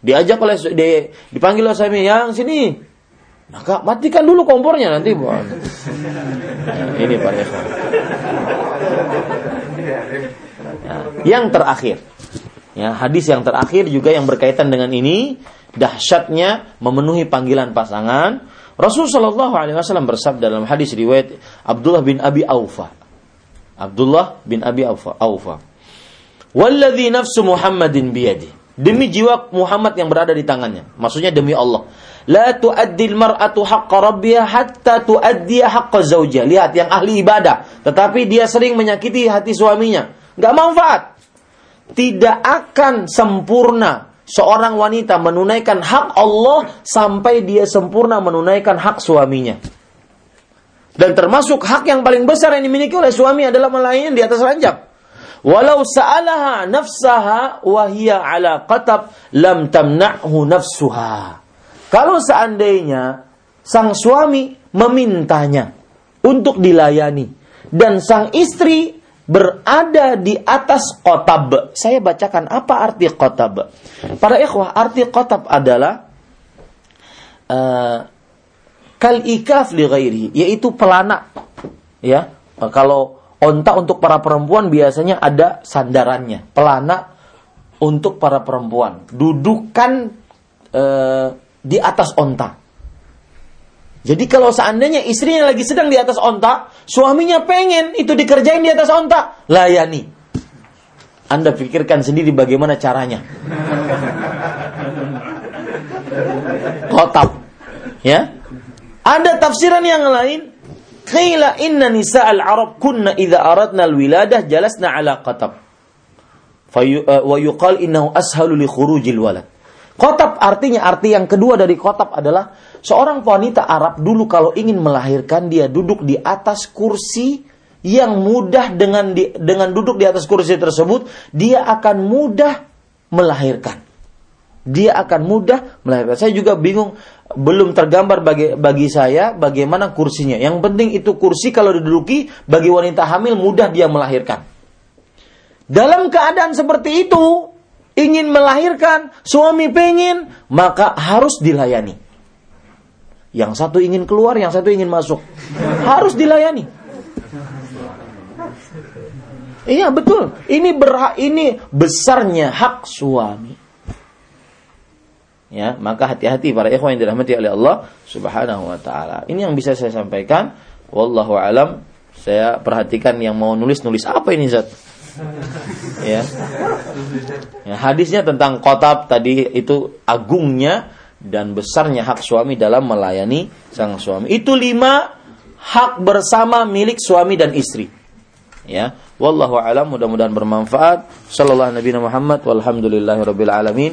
diajak oleh di, dipanggil oleh suami yang sini maka matikan dulu kompornya nanti buat ini Pak Nah, yang terakhir, ya hadis yang terakhir juga yang berkaitan dengan ini dahsyatnya memenuhi panggilan pasangan. Rasul Shallallahu Alaihi Wasallam bersabda dalam hadis riwayat Abdullah bin Abi Aufa. Abdullah bin Abi Aufa. Aufa. Walladhi nafsu Muhammadin biyadi. Demi jiwa Muhammad yang berada di tangannya. Maksudnya demi Allah. La tu'addil mar'atu haqqa rabbiha hatta tu'addiya haqqa zawjah. Lihat yang ahli ibadah. Tetapi dia sering menyakiti hati suaminya nggak manfaat. Tidak akan sempurna seorang wanita menunaikan hak Allah sampai dia sempurna menunaikan hak suaminya. Dan termasuk hak yang paling besar yang dimiliki oleh suami adalah melayani di atas ranjang. Walau sa'alaha nafsaha wahia ala qatab lam tamna'hu nafsuha. Kalau seandainya sang suami memintanya untuk dilayani dan sang istri berada di atas kotab. Saya bacakan apa arti kotab. Para ikhwah, arti kotab adalah uh, kal ikaf li ghairi, yaitu pelana. Ya, kalau onta untuk para perempuan biasanya ada sandarannya, pelana untuk para perempuan. Dudukan uh, di atas onta. Jadi kalau seandainya istrinya lagi sedang di atas onta, suaminya pengen itu dikerjain di atas onta, layani. Anda pikirkan sendiri bagaimana caranya. Kotab. Ya. Ada tafsiran yang lain. Qila inna nisa al-arab kunna idha aradna al-wiladah jalasna ala qatab. Eh, wa yuqal innahu ashalu li khurujil walad. Kotab artinya arti yang kedua dari kotab adalah seorang wanita Arab dulu kalau ingin melahirkan dia duduk di atas kursi yang mudah dengan di, dengan duduk di atas kursi tersebut dia akan mudah melahirkan. Dia akan mudah melahirkan. Saya juga bingung belum tergambar bagi bagi saya bagaimana kursinya. Yang penting itu kursi kalau diduduki bagi wanita hamil mudah dia melahirkan. Dalam keadaan seperti itu, ingin melahirkan, suami pengen, maka harus dilayani. Yang satu ingin keluar, yang satu ingin masuk. Harus dilayani. Iya betul. Ini berhak ini besarnya hak suami. Ya, maka hati-hati para ikhwan yang dirahmati oleh Allah Subhanahu wa taala. Ini yang bisa saya sampaikan. Wallahu alam. Saya perhatikan yang mau nulis nulis apa ini Zat? ya. ya. Hadisnya tentang kotab tadi itu agungnya dan besarnya hak suami dalam melayani sang suami. Itu lima hak bersama milik suami dan istri. Ya, wallahu alam mudah-mudahan bermanfaat. Sallallahu Nabi Muhammad walhamdulillahirabbil alamin.